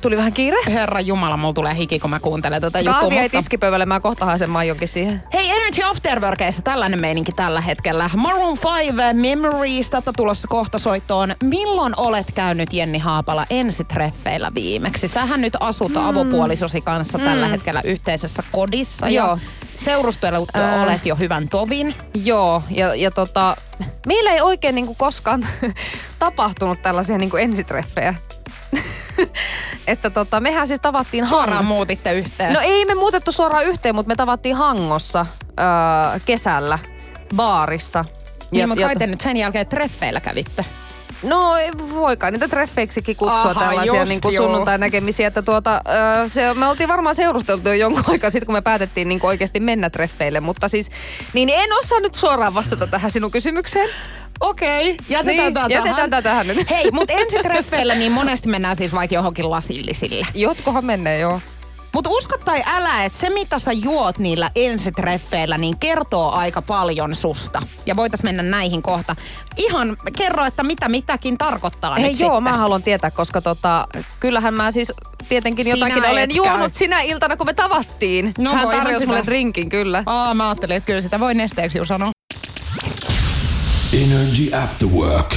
tuli vähän kiire. Herra Jumala, mulla tulee hiki, kun mä kuuntelen tätä juttua. Kahvia Mutta... tiskipöydälle, mä kohta haisen maijonkin siihen. Hei, Energy Afterworkeissa tällainen meininki tällä hetkellä. Maroon 5 Memories, tätä tulossa kohta soittoon. Milloin olet käynyt Jenni Haapala ensitreffeillä viimeksi? Sähän nyt asut mm. avopuolisosi kanssa mm. tällä hetkellä yhteisessä kodissa. Joo. Ja Ää. olet jo hyvän tovin. Joo, ja, ja tota, meillä ei oikein niinku koskaan tapahtunut tällaisia niinku ensitreffejä. että tota, mehän siis tavattiin Suoraan Hang- muutitte yhteen. No ei me muutettu suoraan yhteen, mutta me tavattiin Hangossa öö, kesällä baarissa. niin, mutta kai te nyt sen jälkeen treffeillä kävitte. No ei voikaan niitä treffeiksikin kutsua Aha, tällaisia just niin kuin joo. sunnuntai-näkemisiä. Että tuota, öö, se, me oltiin varmaan seurusteltu jo jonkun aikaa sitten, kun me päätettiin niin kuin oikeasti mennä treffeille. Mutta siis, niin en osaa nyt suoraan vastata tähän sinun kysymykseen. Okei, okay, jätetään Niin, tää jätetään tähän. tähän nyt. Hei, mutta ensitreffeillä niin monesti mennään siis vaikka johonkin lasillisille. Jotkohan menee, joo. Mutta usko tai älä, että se mitä sä juot niillä ensitreffeillä, niin kertoo aika paljon susta. Ja voitais mennä näihin kohta. Ihan kerro, että mitä mitäkin tarkoittaa Hei nyt joo, sitten. mä haluan tietää, koska tota, kyllähän mä siis tietenkin Sinä jotakin et olen juonut sinä iltana, kun me tavattiin. No Hän tarjosi mulle drinkin, kyllä. Aa, mä ajattelin, että kyllä sitä voi nesteeksi jo sanoa. Energy After Work.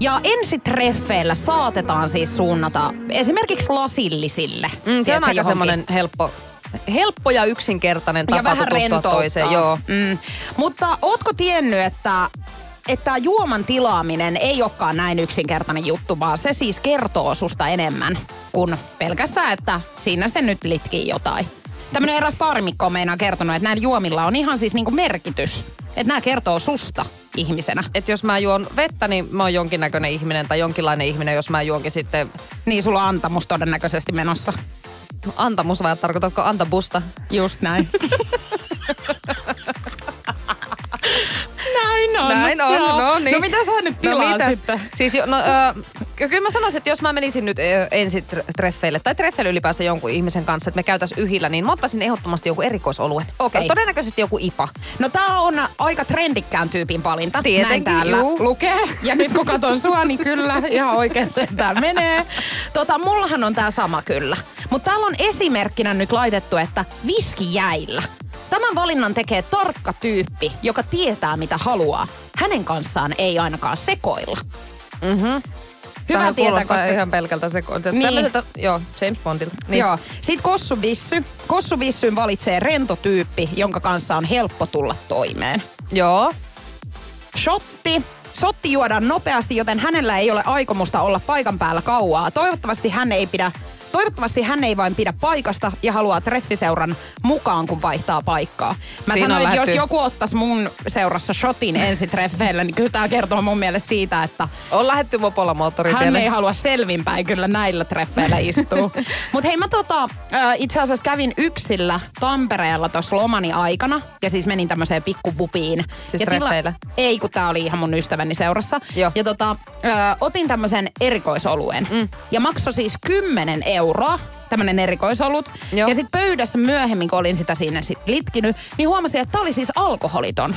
Ja ensitreffeillä saatetaan siis suunnata esimerkiksi lasillisille. Mm, se on aika semmoinen helppo, helppo ja yksinkertainen ja tapa vähän tutustua toiseen. Joo. Mm. Mutta ootko tiennyt, että että juoman tilaaminen ei olekaan näin yksinkertainen juttu, vaan se siis kertoo susta enemmän kuin pelkästään, että siinä se nyt litkii jotain. Tämmöinen eräs baarimikko on meinaa kertonut, että näillä juomilla on ihan siis niinku merkitys. Että nämä kertoo susta ihmisenä. Et jos mä juon vettä, niin mä oon jonkinnäköinen ihminen tai jonkinlainen ihminen, jos mä juonkin sitten Niin sulla on antamus todennäköisesti menossa. antamus vai tarkoitatko antabusta? Just näin. näin on. Näin on, Joo. no niin. No mitä sä nyt No tilaat mitäs? sitten? Siis jo, no, ö, kyllä mä sanoisin, että jos mä menisin nyt ö, ensin tre- treffeille tai treffeille ylipäänsä jonkun ihmisen kanssa, että me käytäis yhillä, niin mä ottaisin ehdottomasti joku erikoisoluen. Okei. Todennäköisesti joku IPA. No tää on aika trendikkään tyypin valinta. Tietenkin, Näin täällä juu. lukee. Ja nyt kun katon sua, niin kyllä ihan oikein se tää menee. Tota, mullahan on tää sama kyllä. Mutta täällä on esimerkkinä nyt laitettu, että viski jäillä. Tämän valinnan tekee tarkka tyyppi, joka tietää mitä haluaa. Hänen kanssaan ei ainakaan sekoilla. Mhm. Hyvä Tämähän tietää, koska... ihan pelkältä sekoilta. Niin. Niin. Joo, James Bondilta. Niin. Joo. Sitten Kossu Vissy. Kossu Vissyn valitsee rento tyyppi, jonka kanssa on helppo tulla toimeen. Joo. Shotti. Sotti juodaan nopeasti, joten hänellä ei ole aikomusta olla paikan päällä kauaa. Toivottavasti hän ei pidä Toivottavasti hän ei vain pidä paikasta ja haluaa treffiseuran mukaan, kun vaihtaa paikkaa. Mä Siinä on sanoin, että jos joku ottaisi mun seurassa shotin ensitreffeillä, niin kyllä tämä kertoo mun mielestä siitä, että On lähetty mopolla hän moottoritielle. ei halua selvinpäin kyllä näillä treffeillä istua. Mutta hei mä tota, itse asiassa kävin yksillä Tampereella tuossa lomani aikana. Ja siis menin tämmöiseen pikkupupiin. Siis ja treffeillä? Ei, kun tää oli ihan mun ystäväni seurassa. Joo. Ja tota, äh, otin tämmöisen erikoisoluen. Mm. Ja maksoi siis 10 euroa tämmönen erikoisolut. Joo. Ja sitten pöydässä myöhemmin, kun olin sitä siinä sit litkinyt, niin huomasin, että tää oli siis alkoholiton.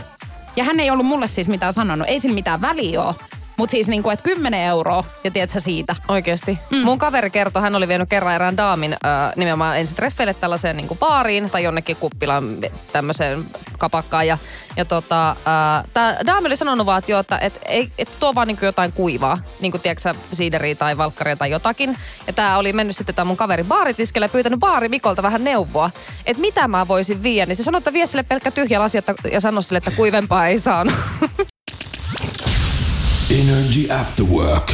Ja hän ei ollut mulle siis mitään sanonut. Ei sillä mitään väliä ole. Mutta siis niinku, että 10 euroa ja tiedät sä siitä. Oikeesti. Mm. Mun kaveri kertoi, hän oli vienyt kerran erään daamin äh, nimenomaan ensin treffeille tällaiseen niin kuin baariin tai jonnekin kuppilaan tämmöiseen kapakkaan. Ja, ja tota, äh, tää daami oli sanonut vaan, että, joo, että et, ei, et tuo vaan niin kuin jotain kuivaa. Niin kuin tiedätkö siideriä tai valkkaria tai jotakin. Ja tää oli mennyt sitten tää mun kaveri baaritiskelle ja pyytänyt baari Mikolta vähän neuvoa. Että mitä mä voisin viedä. Niin se sanoi, että vie sille pelkkä tyhjä lasi ja sanoi sille, että kuivempaa ei saanut. Energy After Work.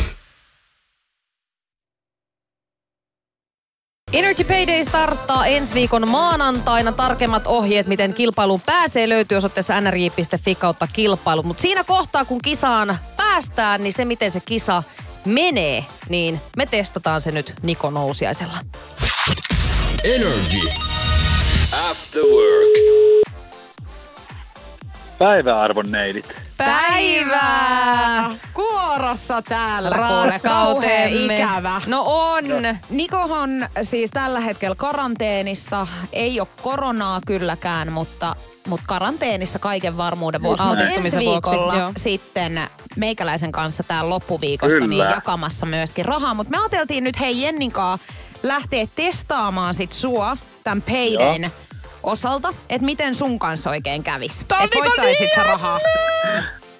Energy Payday starttaa ensi viikon maanantaina. Tarkemmat ohjeet, miten kilpailuun pääsee, löytyy osoitteessa nrj.fi kautta kilpailu. Mutta siinä kohtaa, kun kisaan päästään, niin se, miten se kisa menee, niin me testataan se nyt Niko Nousiaisella. Energy After Work. Päiväarvon neidit. Päivää! Kuorossa täällä kuule, kauhean Rakkautemme. ikävä. No on. Nikohan siis tällä hetkellä karanteenissa. Ei ole koronaa kylläkään, mutta, mutta karanteenissa kaiken varmuuden vuoksi. Mutta ensi vuoksi, viikolla joo. sitten meikäläisen kanssa tää loppuviikosta Kyllä. niin jakamassa myöskin rahaa. Mutta me ajateltiin nyt hei Jenninkaa lähteä testaamaan sit sua tämän paydayn Joo. Osalta, että miten sun kanssa oikein kävis. Että niinku voittaisit niin sä rahaa.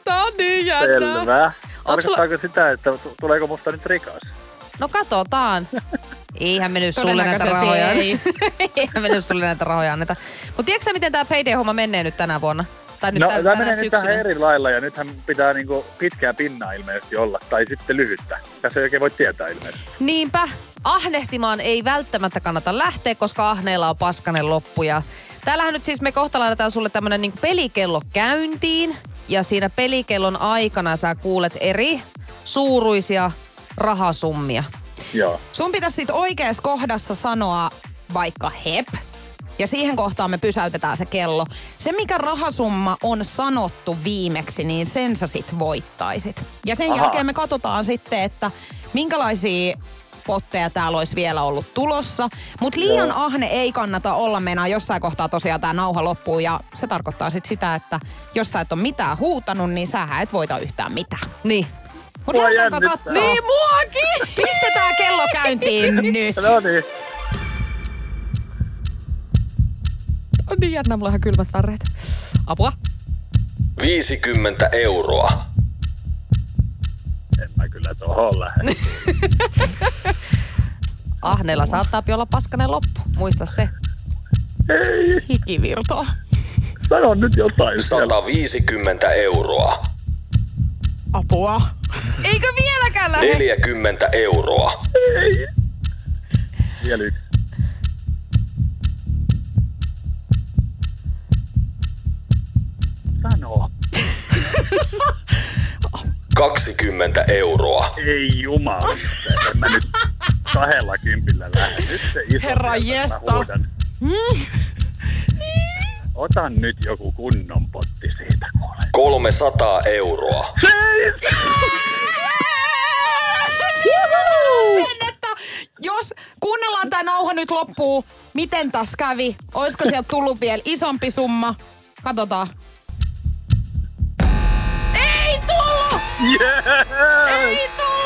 Tää on niin jännää. Selvä. Onks sulla- Tarkoittaako sitä, että tu- tuleeko musta nyt rikas? No katsotaan. Eihän me nyt sulle näitä rahoja. ei. Eihän me nyt sulle näitä rahoja anneta. Mutta tiedätkö miten tämä Payday-homma menee nyt tänä vuonna? Tai nyt No, tä- tämä menee nyt syksynä? eri lailla ja nythän pitää niinku pitkää pinnaa ilmeisesti olla, tai sitten lyhyttä. Tässä ei oikein voi tietää ilmeisesti. Niinpä. Ahnehtimaan ei välttämättä kannata lähteä, koska ahneilla on paskanen loppu. Ja täällähän nyt siis me kohta laitetaan sulle tämmönen niin pelikello käyntiin. Ja siinä pelikellon aikana sä kuulet eri suuruisia rahasummia. Joo. Sun pitäisi sit oikeassa kohdassa sanoa vaikka hep. Ja siihen kohtaan me pysäytetään se kello. Se, mikä rahasumma on sanottu viimeksi, niin sen sä sit voittaisit. Ja sen Aha. jälkeen me katsotaan sitten, että minkälaisia potteja täällä olisi vielä ollut tulossa. Mutta liian Joo. ahne ei kannata olla. Meinaa jossain kohtaa tosiaan tämä nauha loppuu. Ja se tarkoittaa sitten sitä, että jos sä et ole mitään huutanut, niin sähän et voita yhtään mitään. Niin. Mutta Mua katsoa? Niin muakin! Pistetään kello käyntiin nyt. No niin. On niin jännä, mulla on ihan kylmät värreet. Apua. 50 euroa. Mä kyllä tohon lähde. Ahneella saattaa olla paskanen loppu. Muista se. Ei, Hikivirtoa. sano nyt jotain. siellä. 150 euroa. Apua. Eikö vieläkään lähde? 40 euroa. Ei. Vielä yksi. 20 euroa. Ei jumala. En mä nyt kahdella kympillä lähde. Nyt se iso Herra sieltä jesta. Otan nyt joku kunnon potti siitä kuule. 300 euroa. Sen, että jos kuunnellaan tämä nauha nyt loppuu, miten tas kävi? Olisiko sieltä tullut vielä isompi summa? Katsotaan. Tullut!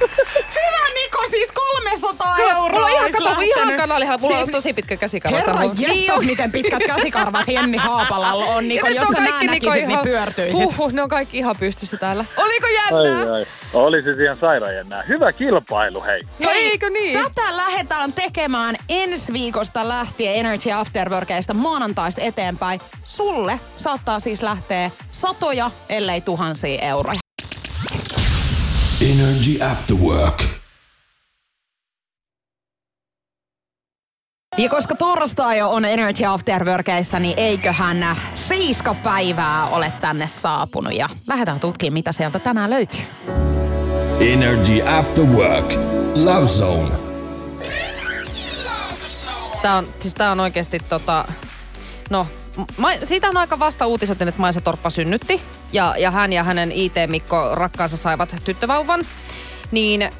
Hyvä Niko, siis 300 euroa Mulla on ihan, kato, ihan kanalihalla. Mulla Siis on tosi pitkä käsikarva. Herra Niin jestas, on. miten pitkät käsikarvat Jenni Haapalalla on. Niko, jos sä nää näkisit, niin ihan- pyörtyisit. Huhhuh, ne on kaikki ihan pystyssä täällä. Oliko jännää? Ai, ai. Oli se ihan sairaan jännää. Hyvä kilpailu, hei. No eikö niin? Tätä lähdetään tekemään ensi viikosta lähtien Energy Afterworkeista maanantaista eteenpäin. Sulle saattaa siis lähteä satoja, ellei tuhansia euroja. Energy After Work. Ja koska torstai jo on Energy Afterworkeissa, niin eiköhän seiska päivää ole tänne saapunut. Ja lähdetään tutkimaan, mitä sieltä tänään löytyy. Energy After Work. Love Zone. Tää on, siis tää on oikeesti tota... No, ma, siitä on aika vasta uutisoitin, että Maisa Torppa synnytti. Ja, ja hän ja hänen IT-Mikko rakkaansa saivat tyttövauvan. Niin öö,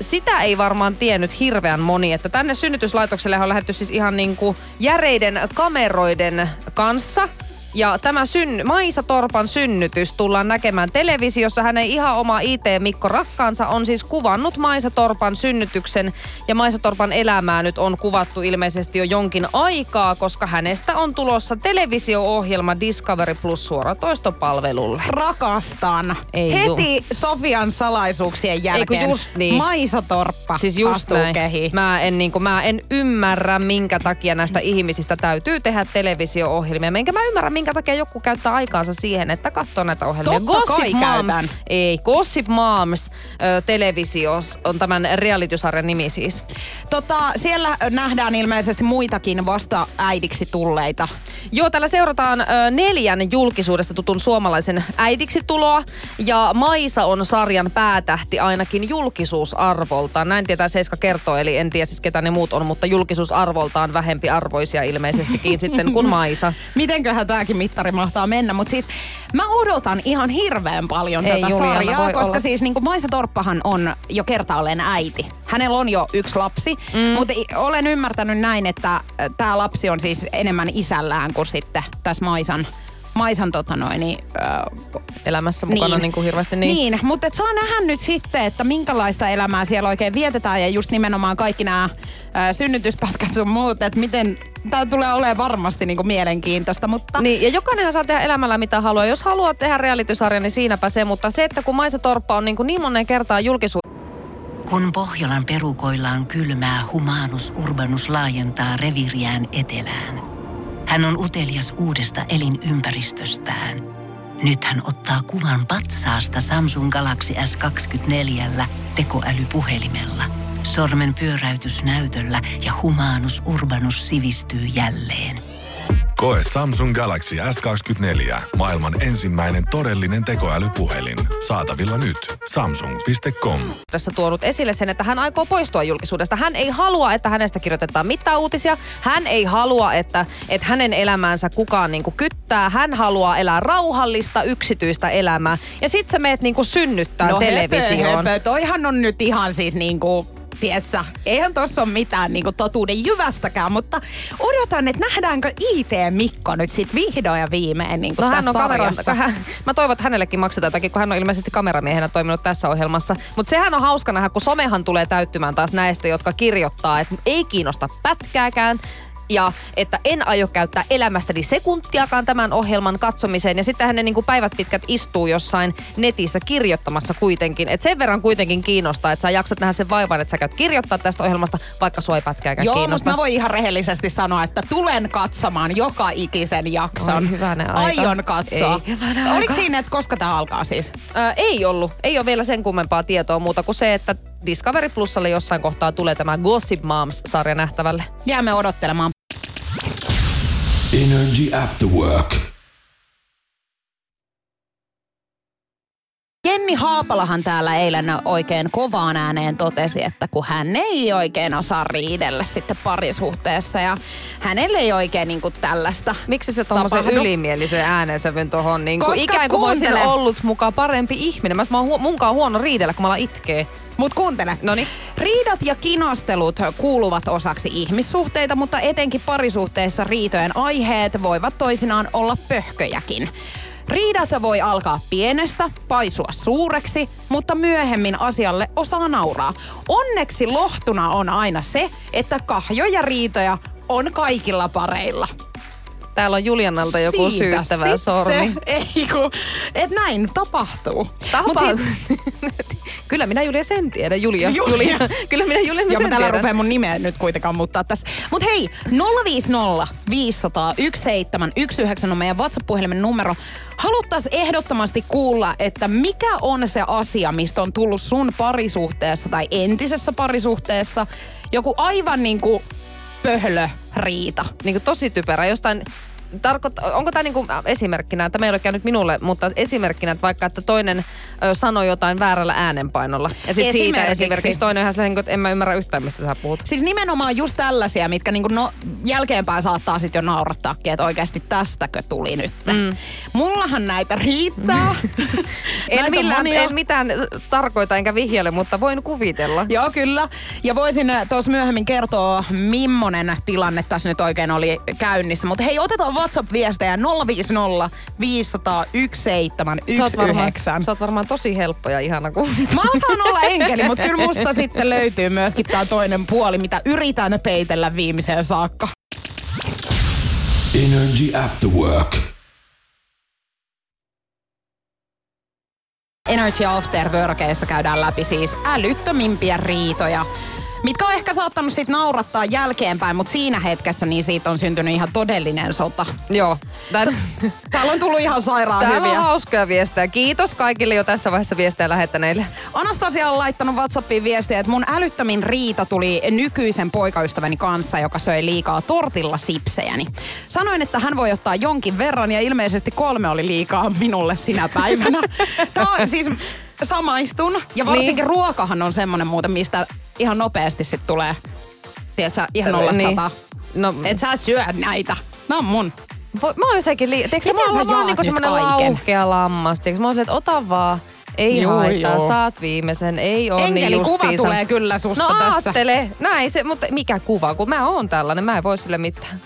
sitä ei varmaan tiennyt hirveän moni, että tänne synnytyslaitokselle on lähdetty siis ihan niinku järeiden kameroiden kanssa. Ja tämä syn, Maisa Torpan synnytys tullaan näkemään televisiossa. Hänen ihan oma IT-Mikko Rakkaansa on siis kuvannut Maisa Torpan synnytyksen. Ja Maisa Torpan elämää nyt on kuvattu ilmeisesti jo jonkin aikaa, koska hänestä on tulossa televisio-ohjelma Discovery Plus suoratoistopalvelulle. Rakastan. Ei Heti Sofian salaisuuksien jälkeen just niin. Maisa Torppa Siis just astuu näin. kehiin. Mä en, niin kuin, mä en ymmärrä, minkä takia näistä ihmisistä täytyy tehdä televisio-ohjelmia. Enkä mä ymmärrä, minkä takia joku käyttää aikaansa siihen, että katsoo näitä ohjelmia. Totta kai käytän. Ei, Gossip Moms ö, televisios on tämän reality-sarjan nimi siis. Tota, siellä nähdään ilmeisesti muitakin vasta äidiksi tulleita. Joo, täällä seurataan ö, neljän julkisuudesta tutun suomalaisen äidiksi tuloa. Ja Maisa on sarjan päätähti ainakin julkisuusarvoltaan. Näin tietää Seiska kertoo, eli en tiedä siis ketä ne muut on, mutta julkisuusarvoltaan vähempi arvoisia ilmeisestikin sitten kuin Maisa. Mitenköhän tämäkin mittari mahtaa mennä, mutta siis mä odotan ihan hirveän paljon Ei, tätä Juliana, sarjaa, voi koska olla. siis niin kuin Maisa Torppahan on jo kertaalleen äiti. Hänellä on jo yksi lapsi, mm. mutta olen ymmärtänyt näin, että tämä lapsi on siis enemmän isällään kuin sitten tässä Maisan, Maisan tota noin, niin, äh, Elämässä mukana niin, niin kuin hirveästi niin. niin mutta et saa nähdä nyt sitten, että minkälaista elämää siellä oikein vietetään ja just nimenomaan kaikki nämä synnytyspätkät sun muut, että miten tämä tulee olemaan varmasti niinku mielenkiintoista, mutta Niin, ja jokainenhan saa tehdä elämällä mitä haluaa. Jos haluat tehdä reality niin siinäpä se. Mutta se, että kun Maisa Torppa on niin, kuin niin monen kertaa julkisuudessa Kun Pohjolan perukoilla on kylmää, humanus urbanus laajentaa reviriään etelään. Hän on utelias uudesta elinympäristöstään. Nyt hän ottaa kuvan patsaasta Samsung Galaxy S24 tekoälypuhelimella. Sormen pyöräytys näytöllä ja humanus urbanus sivistyy jälleen. Koe Samsung Galaxy S24. Maailman ensimmäinen todellinen tekoälypuhelin. Saatavilla nyt. Samsung.com. tuonut esille sen, että hän aikoo poistua julkisuudesta. Hän ei halua, että hänestä kirjoitetaan mitään uutisia. Hän ei halua, että, että hänen elämäänsä kukaan niinku kyttää. Hän haluaa elää rauhallista, yksityistä elämää. Ja sit sä meet niinku synnyttää no televisioon. Höpö, höpö. Toihan on nyt ihan siis niinku, tietsä, eihän tossa ole mitään niinku totuuden jyvästäkään, mutta odotan, että nähdäänkö IT-Mikko nyt sit vihdoin ja viimein niinku No hän on kamera, sarjassa. hän, mä toivon, että hänellekin maksetaan jotakin, kun hän on ilmeisesti kameramiehenä toiminut tässä ohjelmassa. Mutta sehän on hauska nähdä, kun somehan tulee täyttymään taas näistä, jotka kirjoittaa, että ei kiinnosta pätkääkään. Ja että en aio käyttää elämästäni sekuntiakaan tämän ohjelman katsomiseen. Ja sitten hänen niin kuin päivät pitkät istuu jossain netissä kirjoittamassa kuitenkin. Että sen verran kuitenkin kiinnostaa, että sä jaksat nähdä sen vaivan, että sä käyt kirjoittaa tästä ohjelmasta, vaikka sua ei pätkääkään Joo, mutta mä voin ihan rehellisesti sanoa, että tulen katsomaan joka ikisen jakson. Oi, hyvänen aika. Aion katsoa. Ei, hyvänen Oliko aika. siinä, että koska tämä alkaa siis? Ää, ei ollut. Ei ole vielä sen kummempaa tietoa muuta kuin se, että Discovery Plusalle jossain kohtaa tulee tämä Gossip Moms-sarja nähtävälle. Jäämme odottelemaan. Energy After Work. Jenni Haapalahan täällä eilen oikein kovaan ääneen totesi, että kun hän ei oikein osaa riidellä sitten parisuhteessa ja hänelle ei oikein niinku tällaista Miksi se tuommoisen tapahdu. ylimielisen äänensävyn tuohon, niin kuin Koska ikään kuin olisin kuuntele. ollut mukaan parempi ihminen. Mä, mä oon hu- munkaan huono riidellä, kun mä alan itkee. Mut kuuntele. Noniin. Riidat ja kinostelut kuuluvat osaksi ihmissuhteita, mutta etenkin parisuhteessa riitojen aiheet voivat toisinaan olla pöhköjäkin. Riidat voi alkaa pienestä, paisua suureksi, mutta myöhemmin asialle osaa nauraa. Onneksi lohtuna on aina se, että kahjoja riitoja on kaikilla pareilla. Täällä on Julianalta joku Siitä syyttävä sitten. sormi. Ei kun, et näin tapahtuu. Tapaa. siis- Kyllä minä Julia sen tiedän. Julia. Julia. Julia. Kyllä minä Julia Joo, sen mä täällä tiedän. mun nimeä nyt kuitenkaan muuttaa tässä. Mut hei, 050 500 1719 on meidän WhatsApp-puhelimen numero. Haluttais ehdottomasti kuulla, että mikä on se asia, mistä on tullut sun parisuhteessa tai entisessä parisuhteessa joku aivan niinku pöhlö riita. niin kuin tosi typerä. Jostain, tarkoit, onko tämä niin esimerkkinä, tämä ei ole käynyt minulle, mutta esimerkkinä, että vaikka että toinen ö, sanoi jotain väärällä äänenpainolla. Ja sitten siitä Esimerkiksi. toinen on ihan sellainen, että en mä ymmärrä yhtään, mistä sä puhut. Siis nimenomaan just tällaisia, mitkä niinku no, jälkeenpäin saattaa sitten jo naurattaakin, että oikeasti tästäkö tuli nyt. Mm. Mullahan näitä riittää. En, Näitä millään, en mitään tarkoita enkä vihjaile, mutta voin kuvitella. Joo, kyllä. Ja voisin tuossa myöhemmin kertoa, millainen tilanne tässä nyt oikein oli käynnissä. Mutta hei, otetaan WhatsApp-viestejä 050 500 Sä oot, varmaan, 1719. sä oot varmaan tosi helppo ja ihana kun... Mä osaan olla enkeli, mutta kyllä musta sitten löytyy myöskin tää toinen puoli, mitä yritän peitellä viimeiseen saakka. Energy After Work. Energy After Workissa käydään läpi siis älyttömimpiä riitoja, mitkä on ehkä saattanut sit naurattaa jälkeenpäin, mutta siinä hetkessä niin siitä on syntynyt ihan todellinen sota. Joo. Tän, Täällä on tullut ihan sairaan täällä hyviä. on hauskoja viestejä. Kiitos kaikille jo tässä vaiheessa viestejä lähettäneille. Anastasia on laittanut Whatsappiin viestiä, että mun älyttömin riita tuli nykyisen poikaystäväni kanssa, joka söi liikaa tortilla sipsejäni. Sanoin, että hän voi ottaa jonkin verran ja ilmeisesti kolme oli liikaa minulle sinä päivänä. Tämä on siis samaistun ja varsinkin niin. ruokahan on semmonen muuten, mistä ihan nopeasti sit tulee, tiedätkö, ihan nollasta Niin. sataa. No, Et sä syö näitä. Nämä on mun. Vo- Mä oon jotenkin lii... Tiedätkö, mä oon vaan niinku semmonen lauhkea lammas. Tiedätkö, mä oon että ota vaan. Ei Joo, haittaa, joo. saat viimeisen. Ei niin Enkeli kuva justiinsa. tulee kyllä susta No tässä. aattele, näin se, mutta mikä kuva, kun mä oon tällainen, mä en voi sille mitään.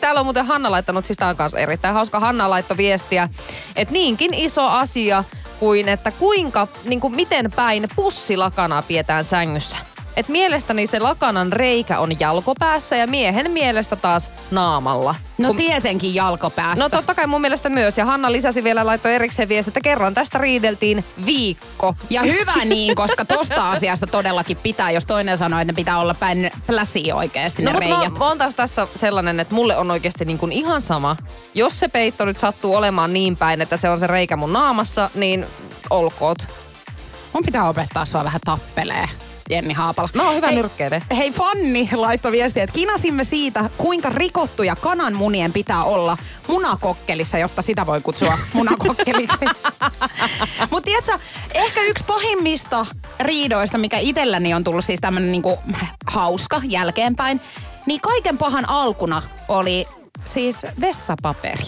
Täällä on muuten Hanna laittanut, siis tää on kanssa erittäin hauska. Hanna laittoi viestiä, että niinkin iso asia kuin, että kuinka, niin kuin miten päin pussilakanaa pidetään sängyssä. Et mielestäni se lakanan reikä on jalkopäässä ja miehen mielestä taas naamalla. No Kun- tietenkin jalkopäässä. No totta kai mun mielestä myös. Ja Hanna lisäsi vielä, laittoi erikseen viesti, että kerran tästä riideltiin viikko. Ja hyvä niin, koska tosta asiasta todellakin pitää, jos toinen sanoo, että ne pitää olla päin pläsiä oikeasti No ne mutta mä, mä oon taas tässä sellainen, että mulle on oikeasti niin kuin ihan sama. Jos se peitto nyt sattuu olemaan niin päin, että se on se reikä mun naamassa, niin olkoot. Mun pitää opettaa sua vähän tappelee. Jenni Haapala. Mä oon hyvä Hei. Hei Fanni laittoi viestiä, että kinasimme siitä, kuinka rikottuja kananmunien pitää olla munakokkelissa, jotta sitä voi kutsua munakokkeliksi. Mutta tiedätkö, ehkä yksi pahimmista riidoista, mikä itselläni on tullut siis tämmönen niinku hauska jälkeenpäin, niin kaiken pahan alkuna oli siis vessapaperi.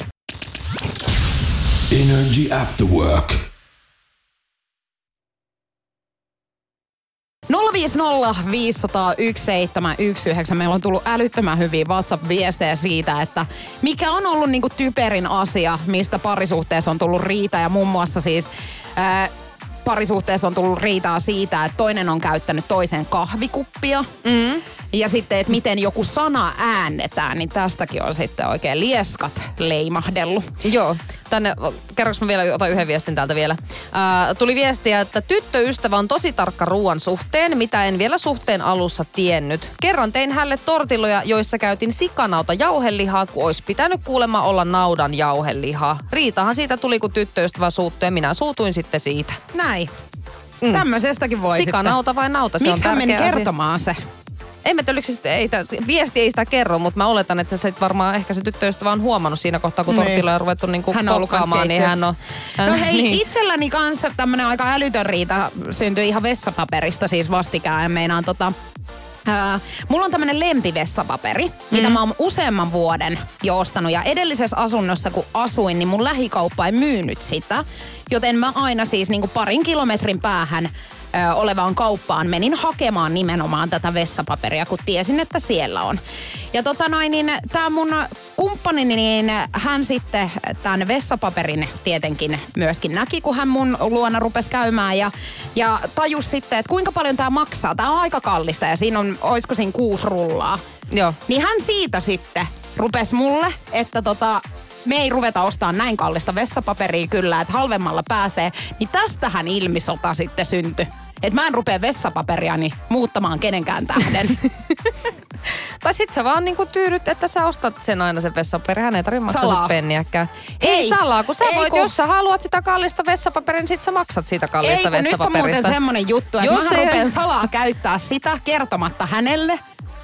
Energy After Work. 050 500 1719. Meillä on tullut älyttömän hyviä WhatsApp-viestejä siitä, että mikä on ollut niinku typerin asia, mistä parisuhteessa on tullut riita. Ja muun muassa siis ää, parisuhteessa on tullut riitaa siitä, että toinen on käyttänyt toisen kahvikuppia. Mm. Ja sitten, että miten joku sana äännetään, niin tästäkin on sitten oikein lieskat leimahdellut. Joo, tänne, kerroks mä vielä, otan yhden viestin täältä vielä. Ää, tuli viestiä, että tyttöystävä on tosi tarkka ruoan suhteen, mitä en vielä suhteen alussa tiennyt. Kerran tein hälle tortilloja, joissa käytin sikanauta jauhelihaa, kun olisi pitänyt kuulemma olla naudan jauhelihaa. Riitahan siitä tuli, kun tyttöystävä suuttui ja minä suutuin sitten siitä. Näin. Mm. Tämmöisestäkin voi Sikanauta vai nauta, se sitten. on hän meni tärkeä asia. kertomaan se? En mä oliko se sitten, ei, viesti ei sitä kerro, mutta mä oletan, että se varmaan ehkä se tyttöystävä on huomannut siinä kohtaa, kun Niin. tortilloja on ruvettu niinku Hän on niin hän on... Hän, No hei, niin. itselläni kanssa tämmönen aika älytön riita syntyi ihan vessapaperista siis vastikään. Meinaan tota, Ää, mulla on tämmönen lempivessapaperi, mm. mitä mä oon useamman vuoden jo ostanut. Ja edellisessä asunnossa, kun asuin, niin mun lähikauppa ei myynyt sitä. Joten mä aina siis niinku parin kilometrin päähän ö, olevaan kauppaan menin hakemaan nimenomaan tätä vessapaperia, kun tiesin, että siellä on. Ja tota noin, niin tää mun kumppani, niin hän sitten tämän vessapaperin tietenkin myöskin näki, kun hän mun luona rupesi käymään ja, ja tajus sitten, että kuinka paljon tämä maksaa. Tämä on aika kallista ja siinä on, oisko siinä kuusi rullaa. Joo. Niin hän siitä sitten rupesi mulle, että tota, me ei ruveta ostamaan näin kallista vessapaperia kyllä, että halvemmalla pääsee. Niin tästähän ilmisota sitten syntyi. Että mä en rupea vessapaperiani muuttamaan kenenkään tähden. Tai sit sä vaan niinku tyydyt, että sä ostat sen aina sen vessapaperin. Hän ei tarvitse maksaa Salaa. penniäkään. Ei, Ei. ei salaa, kun sä Ei, voit, kun- jos sä haluat sitä kallista vessapaperia, niin sit sä maksat siitä Ei, kallista kun nyt on vessapaperista. muuten semmonen juttu, että Jos mä ei- rupean salaa käyttää sitä kertomatta hänelle.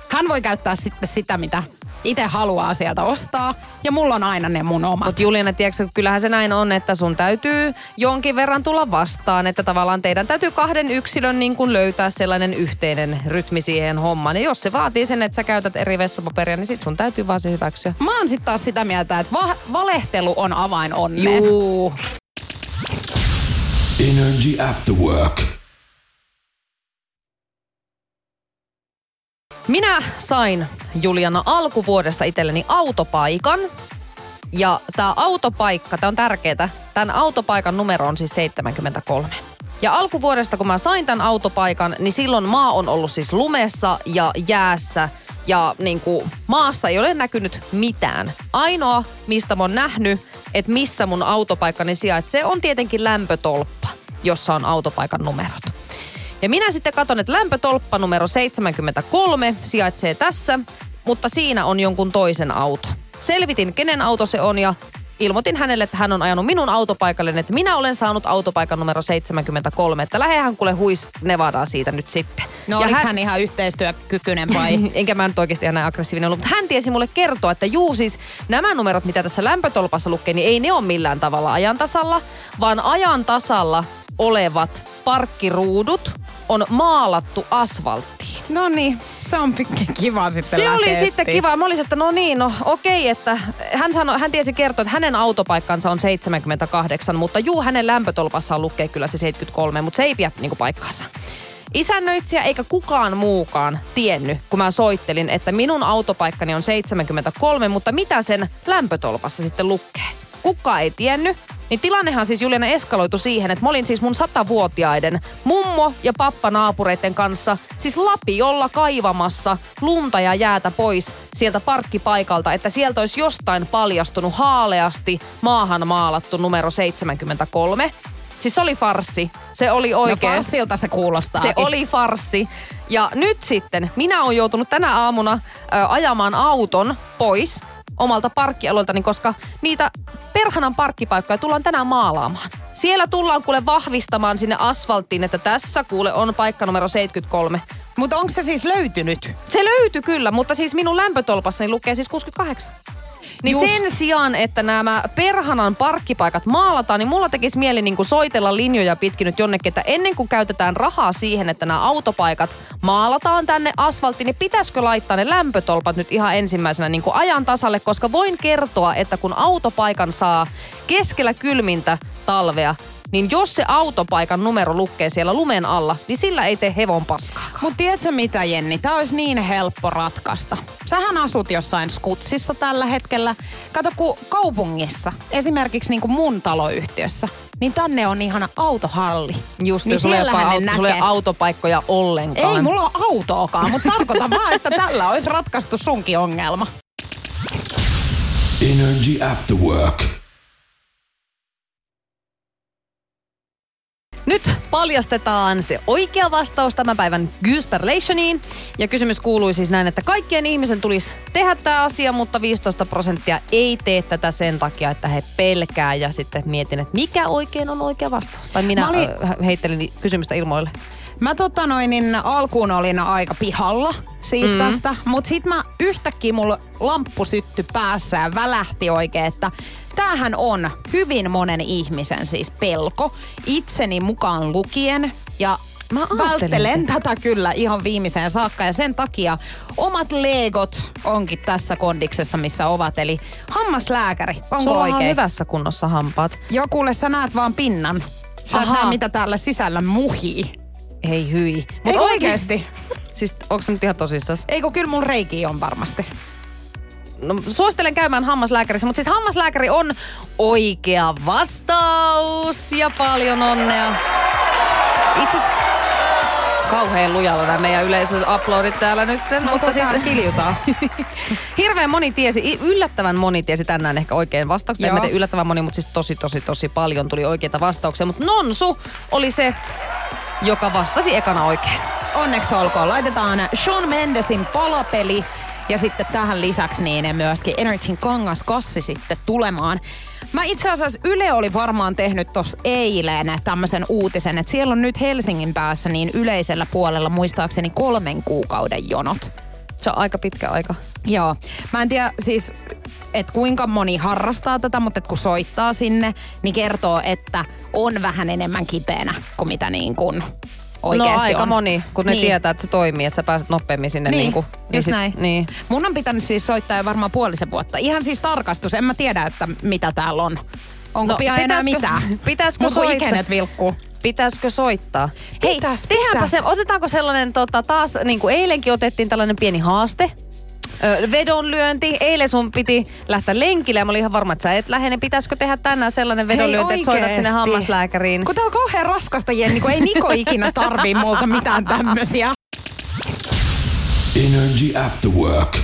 Hän voi käyttää sitten sitä, mitä itse haluaa sieltä ostaa. Ja mulla on aina ne mun omat. Mutta Juliana, tiedätkö, kyllähän se näin on, että sun täytyy jonkin verran tulla vastaan, että tavallaan teidän täytyy kahden yksilön niin kuin löytää sellainen yhteinen rytmi siihen hommaan. Ja jos se vaatii sen, että sä käytät eri vessapaperia, niin sit sun täytyy vaan se hyväksyä. Mä oon sitten taas sitä mieltä, että va- valehtelu on avain onneen. Juu. Energy After Work. Minä sain Juliana alkuvuodesta itselleni autopaikan. Ja tämä autopaikka, tämä on tärkeää. Tämän autopaikan numero on siis 73. Ja alkuvuodesta, kun mä sain tämän autopaikan, niin silloin maa on ollut siis lumessa ja jäässä. Ja niin kuin, maassa ei ole näkynyt mitään. Ainoa, mistä mä oon nähnyt, että missä mun autopaikkani sijaitsee, on tietenkin lämpötolppa, jossa on autopaikan numerot. Ja minä sitten katson, että lämpötolppa numero 73 sijaitsee tässä, mutta siinä on jonkun toisen auto. Selvitin, kenen auto se on ja ilmoitin hänelle, että hän on ajanut minun autopaikalle, että minä olen saanut autopaikan numero 73, että lähehän kuule huis Nevadaa siitä nyt sitten. No ja hän... hän ihan yhteistyökykyinen vai? enkä mä nyt oikeasti ihan näin aggressiivinen ollut, mutta hän tiesi mulle kertoa, että juu siis nämä numerot, mitä tässä lämpötolpassa lukee, niin ei ne ole millään tavalla ajantasalla, vaan ajantasalla olevat parkkiruudut on maalattu asfalttiin. no niin, se on kiva sitten Se oli lähteä sitten kiva. Mä olisin, että no niin, no okei, että hän, sanoi, hän tiesi kertoa, että hänen autopaikkansa on 78, mutta juu, hänen lämpötolpassaan lukee kyllä se 73, mutta se ei pidä niinku paikkaansa. Isännöitsijä eikä kukaan muukaan tiennyt, kun mä soittelin, että minun autopaikkani on 73, mutta mitä sen lämpötolpassa sitten lukee? Kuka ei tiennyt, niin tilannehan siis Juliana eskaloitu siihen, että mä olin siis mun satavuotiaiden mummo ja pappa naapureiden kanssa siis Lapiolla kaivamassa lunta ja jäätä pois sieltä parkkipaikalta, että sieltä olisi jostain paljastunut haaleasti maahan maalattu numero 73. Siis se oli farssi. Se oli No oikein. farssilta se kuulostaa. Se oli farssi. Ja nyt sitten minä olen joutunut tänä aamuna ö, ajamaan auton pois omalta parkkialueeltani, koska niitä perhanan parkkipaikkoja tullaan tänään maalaamaan. Siellä tullaan kuule vahvistamaan sinne asfalttiin, että tässä kuule on paikka numero 73. Mutta onko se siis löytynyt? Se löytyi kyllä, mutta siis minun lämpötolpassani lukee siis 68. Niin Just. sen sijaan, että nämä perhanan parkkipaikat maalataan, niin mulla tekisi mieli niin kuin soitella linjoja pitkin nyt jonnekin, että ennen kuin käytetään rahaa siihen, että nämä autopaikat maalataan tänne asfalttiin, niin pitäisikö laittaa ne lämpötolpat nyt ihan ensimmäisenä niin kuin ajan tasalle, koska voin kertoa, että kun autopaikan saa keskellä kylmintä talvea, niin jos se autopaikan numero lukee siellä lumen alla, niin sillä ei tee hevon paskaa. Mutta tiedätkö mitä Jenni, tämä olisi niin helppo ratkaista. Sähän asut jossain skutsissa tällä hetkellä. Kato kun kaupungissa, esimerkiksi niin kuin mun taloyhtiössä, niin tänne on ihana autohalli. Just, niin jos sulla ei auto, ole autopaikkoja ollenkaan. Ei mulla ole autoakaan, mutta tarkoitan vaan, että tällä olisi ratkaistu sunkin ongelma. Energy After Work. Nyt paljastetaan se oikea vastaus tämän päivän Gysperlationiin. Ja kysymys kuului siis näin, että kaikkien ihmisen tulisi tehdä tämä asia, mutta 15 prosenttia ei tee tätä sen takia, että he pelkää. Ja sitten mietin, että mikä oikein on oikea vastaus. Tai minä olin... Äh, heittelin kysymystä ilmoille. Mä tota noin, niin alkuun olin aika pihalla siis mm. tästä, mutta sit mä yhtäkkiä mulla lamppu sytty päässä ja välähti oikein, että tämähän on hyvin monen ihmisen siis pelko, itseni mukaan lukien ja Mä välttelen tätä kyllä ihan viimeiseen saakka ja sen takia omat legot onkin tässä kondiksessa, missä ovat. Eli hammaslääkäri, onko Sulla on oikein? hyvässä kunnossa hampaat. Joo, kuule, sä näet vaan pinnan. Sä et Ahaa. näe, mitä täällä sisällä muhii. Ei hyi. Ei oikeesti. Siis onko se nyt ihan tosissaan? Eikö kyllä mun reikiä on varmasti. No, suosittelen käymään hammaslääkärissä, mutta siis hammaslääkäri on oikea vastaus ja paljon onnea. Itse asiassa kauhean lujalla nämä meidän yleisön uploadit täällä nyt. No, mutta siis kiljutaan. hirveän moni tiesi, yllättävän moni tiesi tänään ehkä oikein vastauksen. En tiedä yllättävän moni, mutta siis tosi tosi tosi paljon tuli oikeita vastauksia. Mutta Nonsu oli se, joka vastasi ekana oikein. Onneksi olkoon. Laitetaan Sean Mendesin palapeli ja sitten tähän lisäksi niin myöskin Energyn kangaskassi sitten tulemaan. Mä itse asiassa Yle oli varmaan tehnyt tuossa eilen tämmöisen uutisen, että siellä on nyt Helsingin päässä niin yleisellä puolella muistaakseni kolmen kuukauden jonot. Se on aika pitkä aika. Joo. Mä en tiedä siis, että kuinka moni harrastaa tätä, mutta kun soittaa sinne, niin kertoo, että on vähän enemmän kipeänä kuin mitä niin kuin oikeasti no aika on. moni, kun ne Niin. tietää, että se toimii, että sä pääset nopeammin sinne. Niin, Niin, kuin, just näin. Niin. Mun on pitänyt siis soittaa jo varmaan puolisen vuotta. Ihan siis tarkastus. En mä tiedä, että mitä täällä on. Onko no, pian enää mitään? Pitäisikö soittaa? vilkkuu. Pitäisikö soittaa? Pitäis, tehdäänpä pitäis. se, otetaanko sellainen tota, taas, niin kuin eilenkin otettiin tällainen pieni haaste. Vedonlyönti. Eilen sun piti lähteä lenkille ja mä olin ihan varma, että sä et lähde. Niin pitäisikö tehdä tänään sellainen vedonlyönti, että soitat sinne hammaslääkäriin? Kun tää on kauhean raskasta, Jenni, kun ei Niko ikinä tarvii multa mitään tämmösiä. Energy After Work.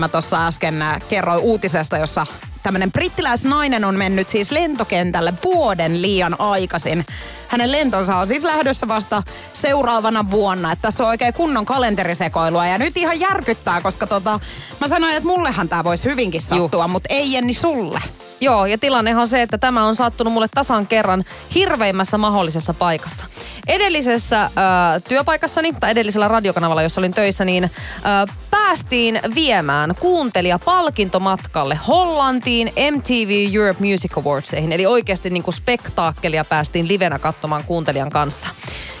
Mä tuossa äsken äh, kerroin uutisesta, jossa tämmönen brittiläisnainen on mennyt siis lentokentälle vuoden liian aikaisin. Hänen lentonsa on siis lähdössä vasta seuraavana vuonna. Että tässä on oikein kunnon kalenterisekoilua ja nyt ihan järkyttää, koska tota, mä sanoin, että mullehan tää voisi hyvinkin sattua, mutta ei Jenni sulle. Joo, ja tilannehan on se, että tämä on sattunut mulle tasan kerran hirveimmässä mahdollisessa paikassa. Edellisessä äh, työpaikassani, tai edellisellä radiokanavalla, jossa olin töissä, niin äh, päästiin viemään kuuntelija palkintomatkalle Hollantiin MTV Europe Music Awardseihin. Eli oikeasti niin kuin spektaakkelia päästiin livenä katsomaan kuuntelijan kanssa.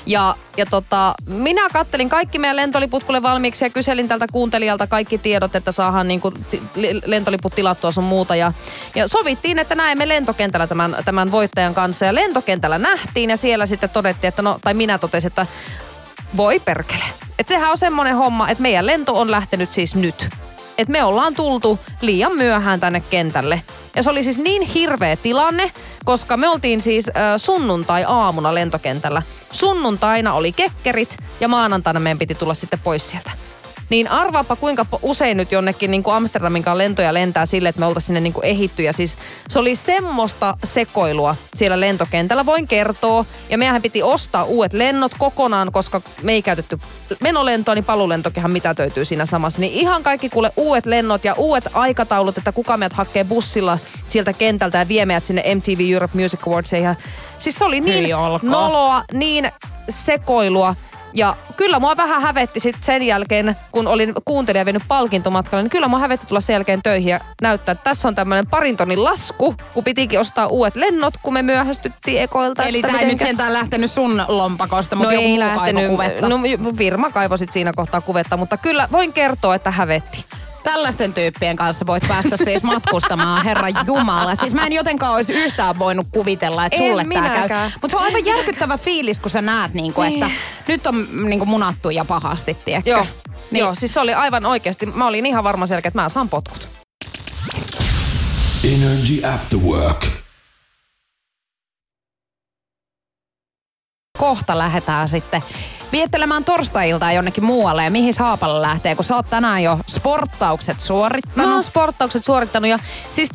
Ja, ja tota, minä kattelin kaikki meidän lentoliput kuule valmiiksi ja kyselin tältä kuuntelijalta kaikki tiedot, että saadaan niin kuin, lentoliput tilattua sun muuta. Ja, ja sovittiin, että näemme lentokentällä tämän, tämän voittajan kanssa. Ja lentokentällä nähtiin ja siellä sitten todettiin, että no, tai minä totesin, että voi perkele. Että sehän on semmoinen homma, että meidän lento on lähtenyt siis nyt. Että me ollaan tultu liian myöhään tänne kentälle. Ja se oli siis niin hirveä tilanne, koska me oltiin siis äh, sunnuntai-aamuna lentokentällä. Sunnuntaina oli kekkerit ja maanantaina meidän piti tulla sitten pois sieltä. Niin arvaapa kuinka usein nyt jonnekin niin kuin Amsterdaminkaan lentoja lentää sille, että me oltaisiin sinne niin kuin ehitty. Ja siis se oli semmoista sekoilua siellä lentokentällä, voin kertoa. Ja meidän piti ostaa uudet lennot kokonaan, koska me ei käytetty menolentoa, niin palulentokinhan mitä töytyy siinä samassa. Niin ihan kaikki kuule uudet lennot ja uudet aikataulut, että kuka meidät hakee bussilla sieltä kentältä ja vie meidät sinne MTV Europe Music Awardsiin. Ja siis se oli niin noloa, niin sekoilua. Ja kyllä mua vähän hävetti sitten sen jälkeen, kun olin kuuntelija vienyt palkintomatkalle, niin kyllä mua hävetti tulla sen jälkeen töihin ja näyttää, että tässä on tämmöinen parin tonnin lasku, kun pitikin ostaa uudet lennot, kun me myöhästyttiin ekoilta. Eli tää ei nyt sentään lähtenyt sun lompakosta, mutta No joku ei lähtenyt. kaivo kuvetta. No firma kaivoi sit siinä kohtaa kuvetta, mutta kyllä voin kertoa, että hävetti. Tällaisten tyyppien kanssa voit päästä siis matkustamaan, herra Jumala. Siis mä en jotenkaan olisi yhtään voinut kuvitella, että En sulle tää käy. minäkään. Mutta se on aivan järkyttävä fiilis, kun sä näet, niinku, että Niin. nyt on niinku munattu ja pahasti, tiedätkö? Joo. Niin. Joo, siis se oli aivan oikeasti. Mä olin ihan varma sen jälkeen, että mä saan potkut. Energy After Work. Kohta lähdetään sitten viettelemään torstai-iltaa jonnekin muualle. Ja mihin Haapalle lähtee, kun sä oot tänään jo sporttaukset suorittanut. Mä oon sporttaukset suorittanut ja siis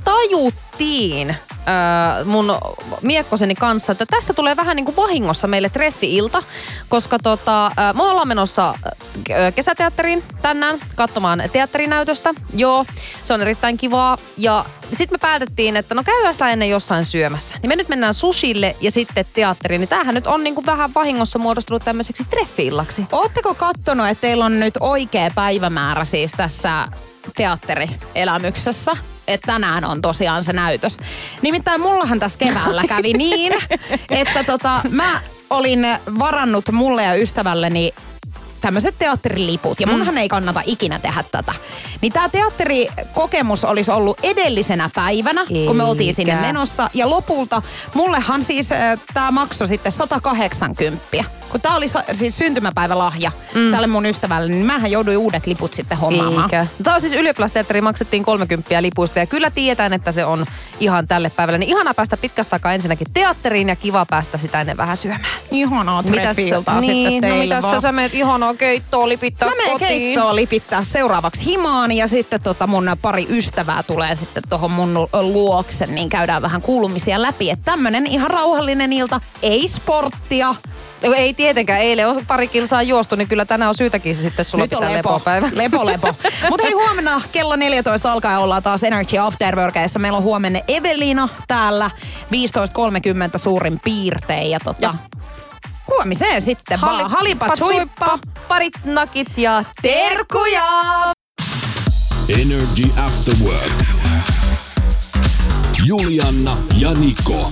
tajuttiin öö, mun miekkoseni kanssa, että tästä tulee vähän niin kuin vahingossa meille treffi-ilta, koska tota, öö, me ollaan menossa kesäteatteriin tänään katsomaan teatterinäytöstä. Joo, se on erittäin kivaa. Ja sitten me päätettiin, että no käydään sitä ennen jossain syömässä. Niin me nyt mennään sushille ja sitten teatteriin. Niin tämähän nyt on niin kuin vähän vahingossa muodostunut tämmöiseksi treffi-illaksi. Ootteko kattonut, että teillä on nyt oikea päivämäärä siis tässä teatterielämyksessä? Että tänään on tosiaan se näytös. Nimittäin mullahan tässä keväällä kävi niin, että tota, mä olin varannut mulle ja ystävälleni tämmöiset teatteriliput. Ja munhan ei kannata ikinä tehdä tätä. Niin tämä teatterikokemus olisi ollut edellisenä päivänä, kun me oltiin sinne Eikä. menossa. Ja lopulta mullehan siis tämä maksoi sitten 180. Kun tämä oli siis syntymäpäivälahja mm. tälle mun ystävälle, niin mähän jouduin uudet liput sitten hommaamaan. Eikä. Tämä on siis ylioppilasteatteri, maksettiin 30 lipuista ja kyllä tiedetään, että se on ihan tälle päivälle. Niin ihana päästä pitkästä aikaa ensinnäkin teatteriin ja kiva päästä sitä ennen vähän syömään. Ihanaa treffiltaa niin, sitten no teille mitäs vaan. sä, sä menet ihanaa keittoa lipittaa Mä menen kotiin? keittoon lipittää seuraavaksi himaan ja sitten tota mun pari ystävää tulee sitten tohon mun luokse, niin käydään vähän kuulumisia läpi. Että tämmönen ihan rauhallinen ilta, ei sporttia. No, ei tietenkään, eilen on pari kilsaa juostu, niin kyllä tänään on syytäkin se sitten sulla Nyt on pitää lepo. lepopäivä. Lepo, lepo. Mutta hei, huomenna kello 14 alkaa olla taas Energy Afterworkeissa. Meillä on huomenna Evelina täällä 15.30 suurin piirtein. Ja tota, Joo. huomiseen sitten vaan. Halipat suippa. parit nakit ja terkkuja! Energy After Work. Julianna ja Niko.